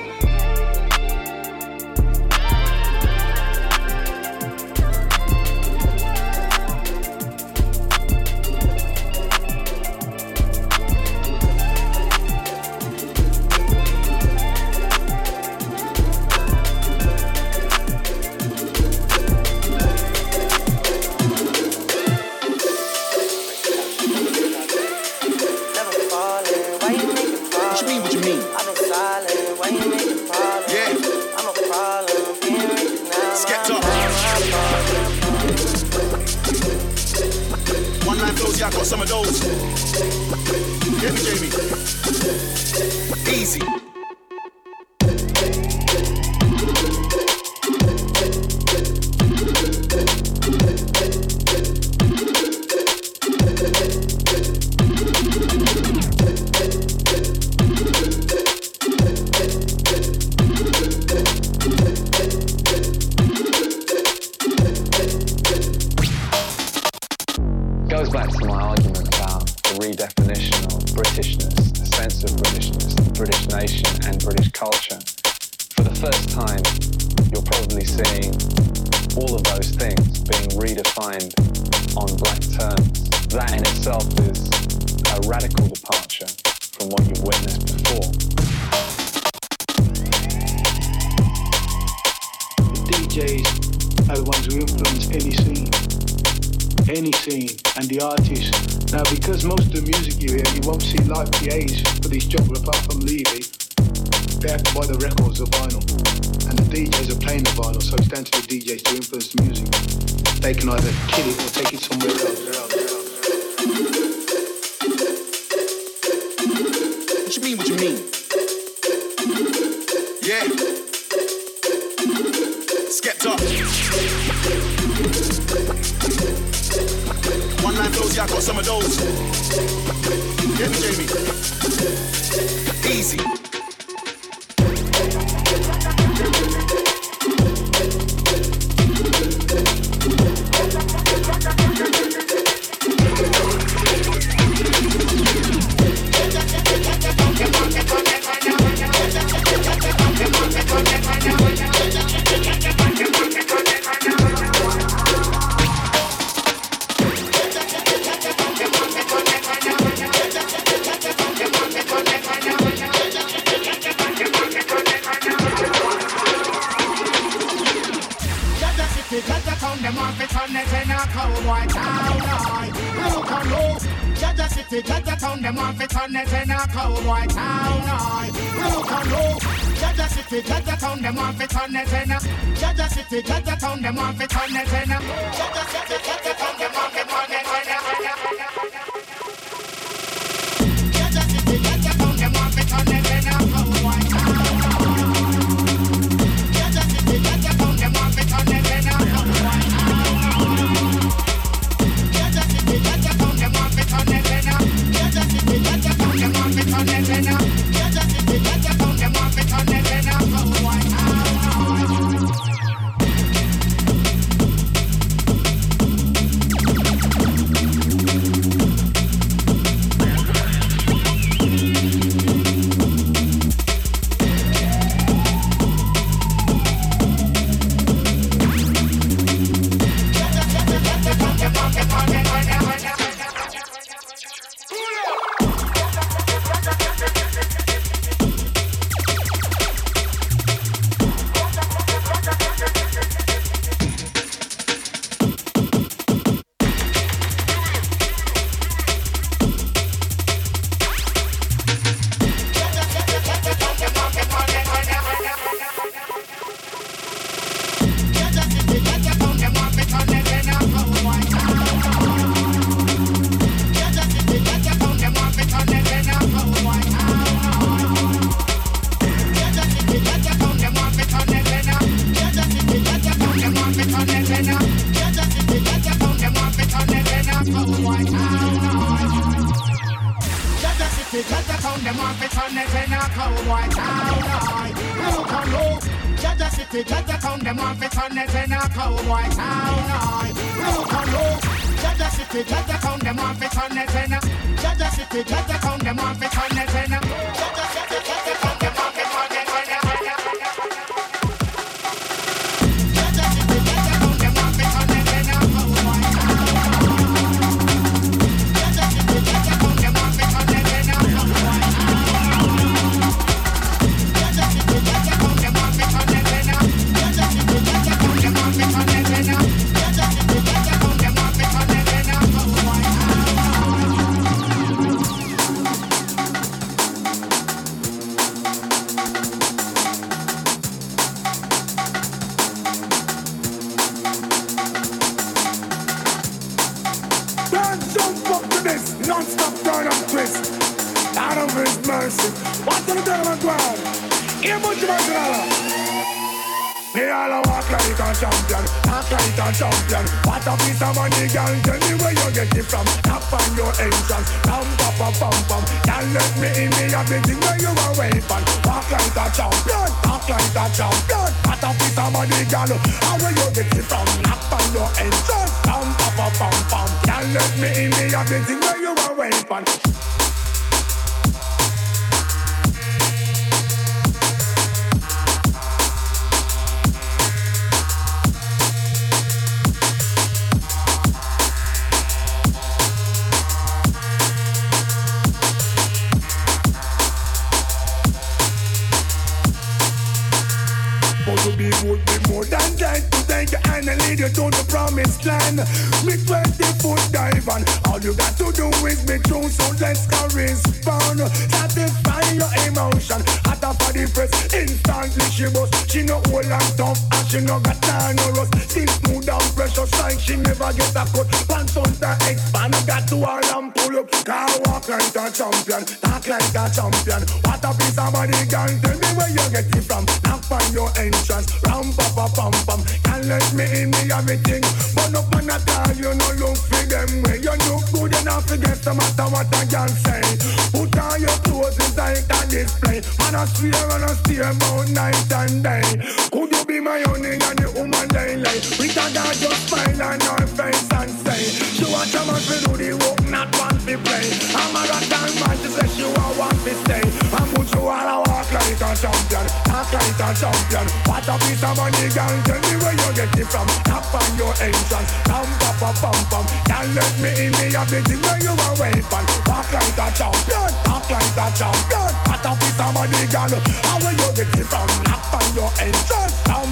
champion. Talk like a champion. What a piece of money, girl. Tell me where you get it from. Tap on your entrance. Pam, pam, pam, pam, pam. Can't let me in. The thing where you are waiting for. Talk like a champion. Talk like a champion. What a piece of money, girl. How will you get it from? Tap on your entrance. Pam,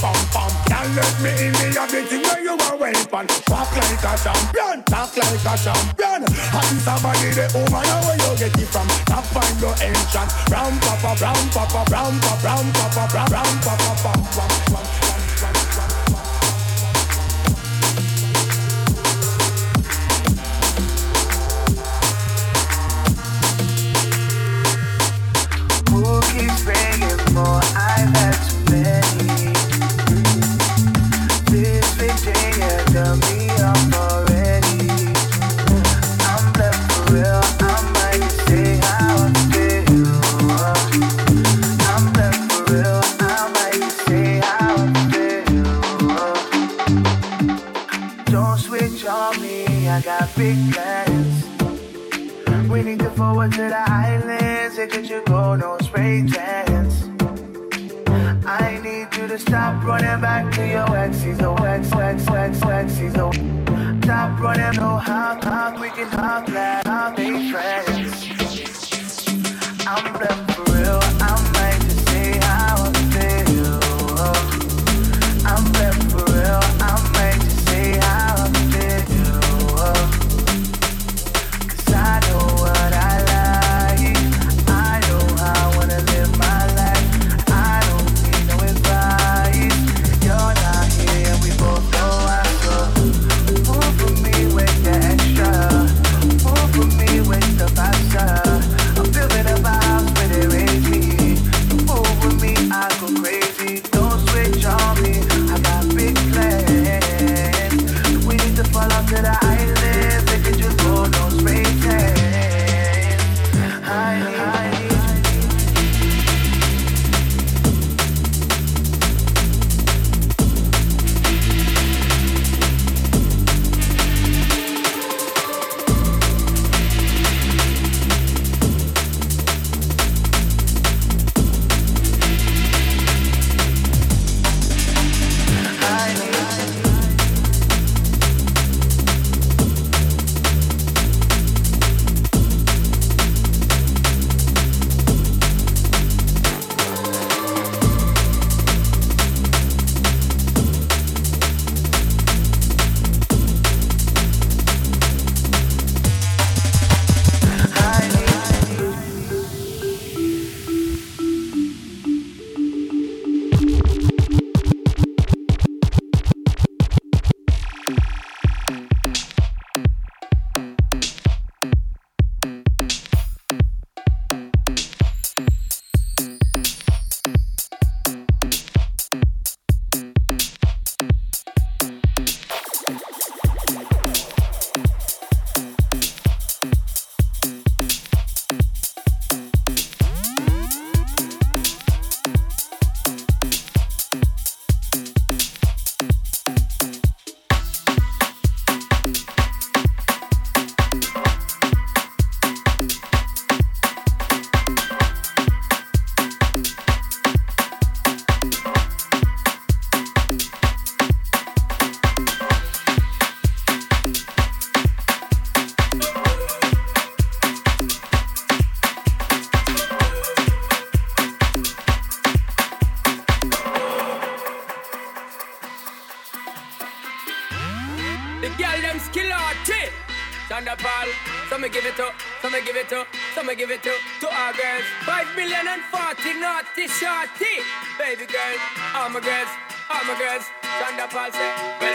pam pam. Girl, let me in The a bit where you a weapon. Talk like a champion, talk like a champion. And somebody the woman where you get it from. Now find your entrance. Brown papa, Brown papa, Brown papa, Brown papa, Brown ram papa, pam pam. Who keeps begging for I've had big plans. We need to forward to the islands. and could you go no spray chance. I need you to stop running back to your ex. He's a ex, ex, ex, ex. He's a stop running. No, how, how we can hop, that I'm be friends. I'm left. All my girls, all my girls. Chanda Paul say,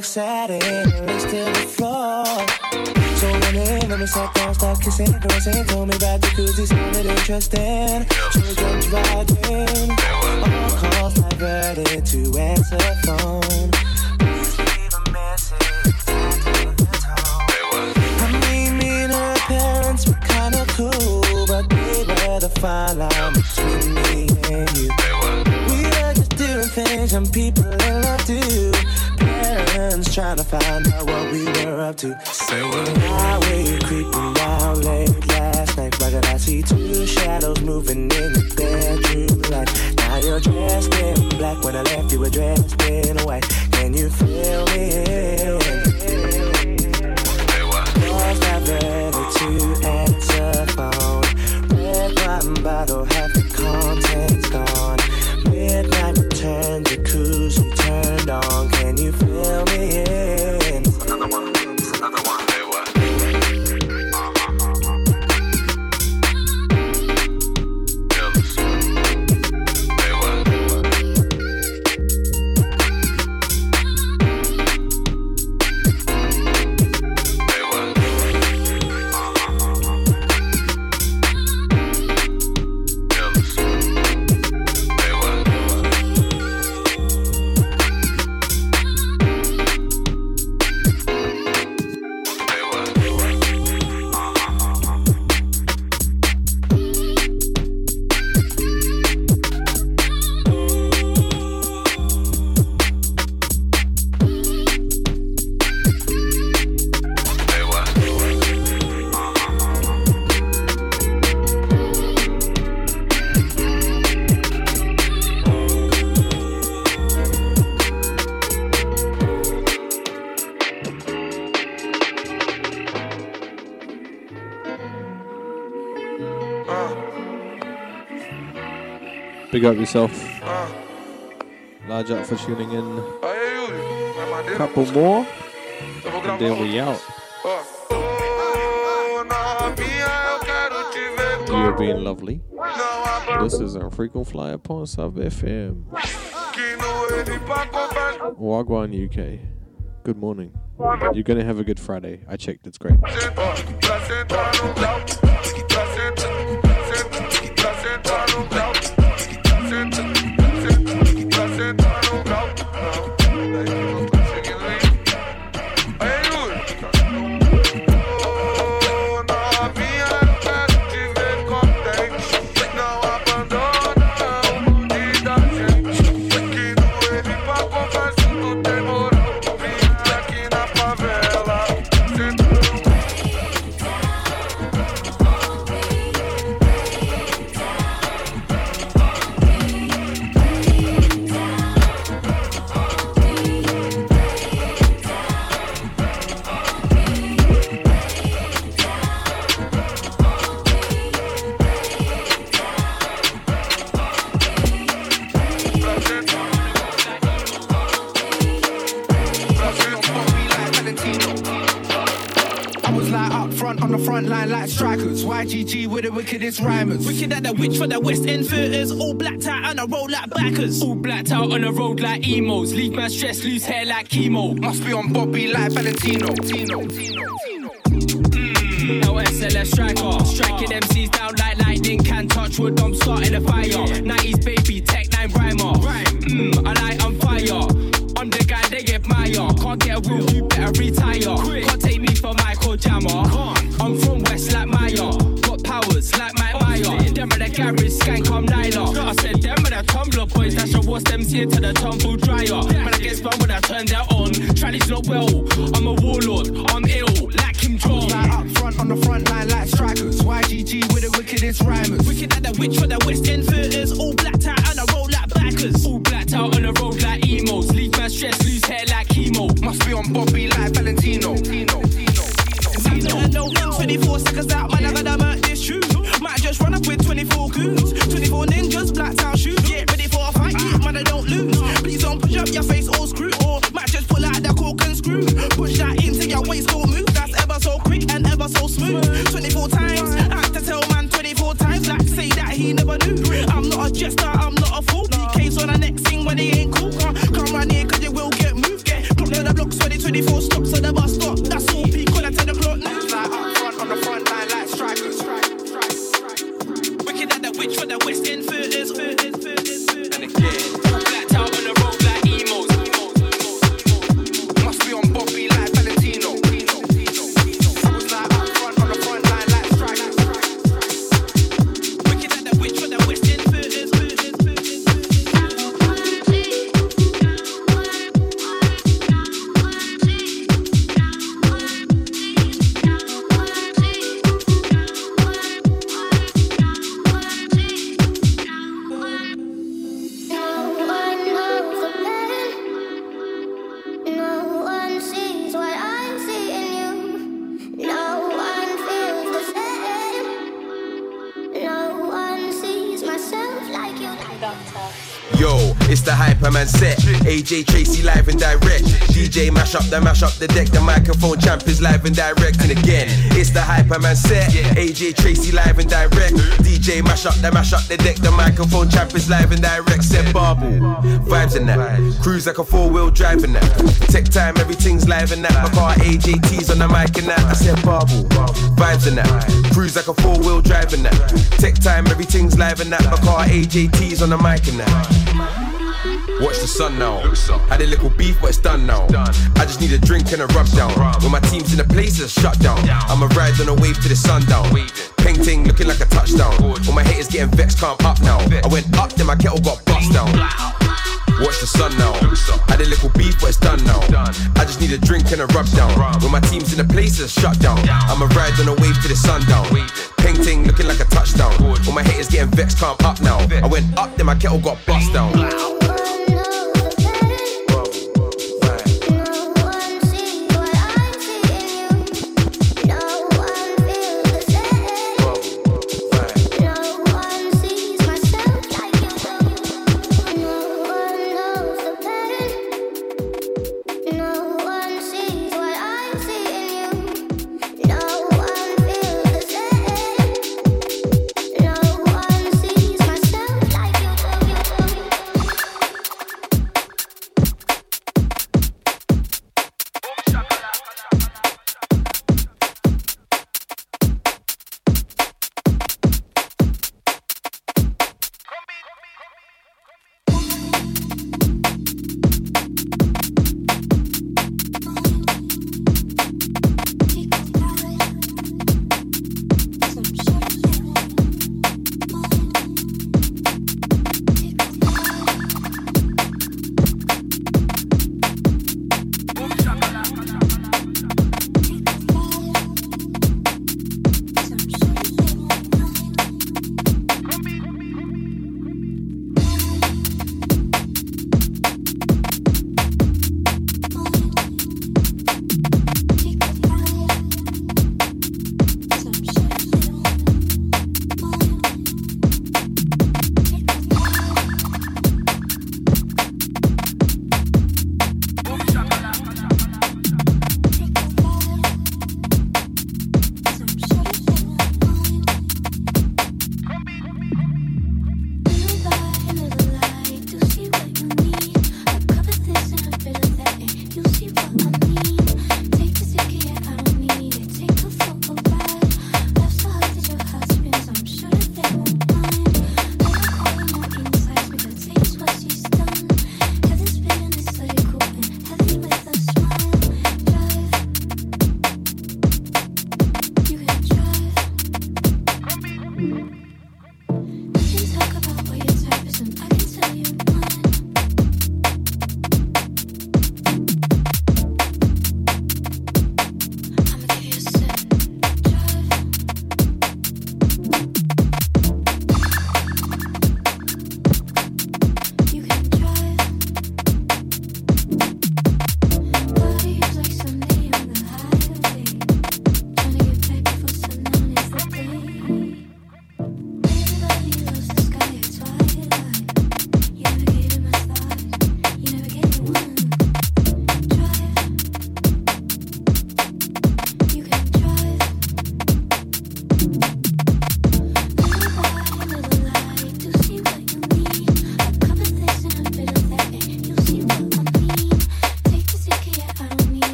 excited, next to the floor. So when in, let me sat down, start kissing, caressing, told me about jacuzzis, sounded interesting. Big up yourself. Large up for tuning in. Couple more. And then we out. You're being lovely. This is Infrequent Flyer upon Sub FM. Wagwan UK. Good morning. You're gonna have a good Friday. I checked. It's great. The rhymers. Wicked at the witch for the West End. All blacked out on a road like backers. All blacked out on a road like emos. Leave my stress, lose hair like chemo. Must be on Bobby like Valentino. Tino, Tino, Tino. Now SLS striker, striking MCs down like lightning. Can touch wood, I'm starting a fire. 90s baby, Tech MC to and direct. And again, it's the Hyperman set. AJ Tracey live and direct. DJ mash up the mash up the deck. The microphone champ is live and direct. Said Barble, vibes in that. Cruise like a four wheel drive in that. Tech time, everything's live in that. My car AJT's on the mic and that. I said Barble, vibes in that. Cruise like a four wheel drive in that. Tech time, everything's live in that. My car AJT's on the mic and that. Watch the sun now. Had a little beef, but it's done now. I just need a drink and a rub down. When my team's in the place, it's shut down. I'ma ride on a wave to the sundown. Painting looking like a touchdown. All my haters getting vexed, calm up now. I went up, then my kettle got bust down. Watch the sun now. Had a little beef, but it's done now. I just need a drink and a rub down. When my team's in the place, it's shut down. I'ma ride on a wave to the sundown. Painting looking like a touchdown. All my haters getting vexed, calm up now. I went up, then my kettle got bust down.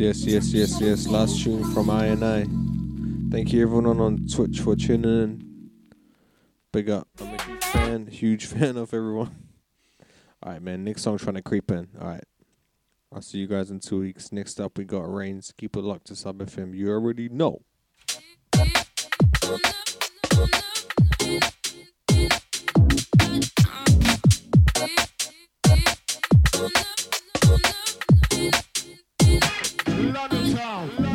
yes, yes, yes, yes. Last tune from I and I. Thank you everyone on Twitch for tuning in. Big up. I'm a huge fan, huge (laughs) fan of everyone. Alright, man. Next song trying to creep in. Alright. I'll see you guys in two weeks. Next up, we got Rains. Keep it locked to Sub FM. You already know. Tchau.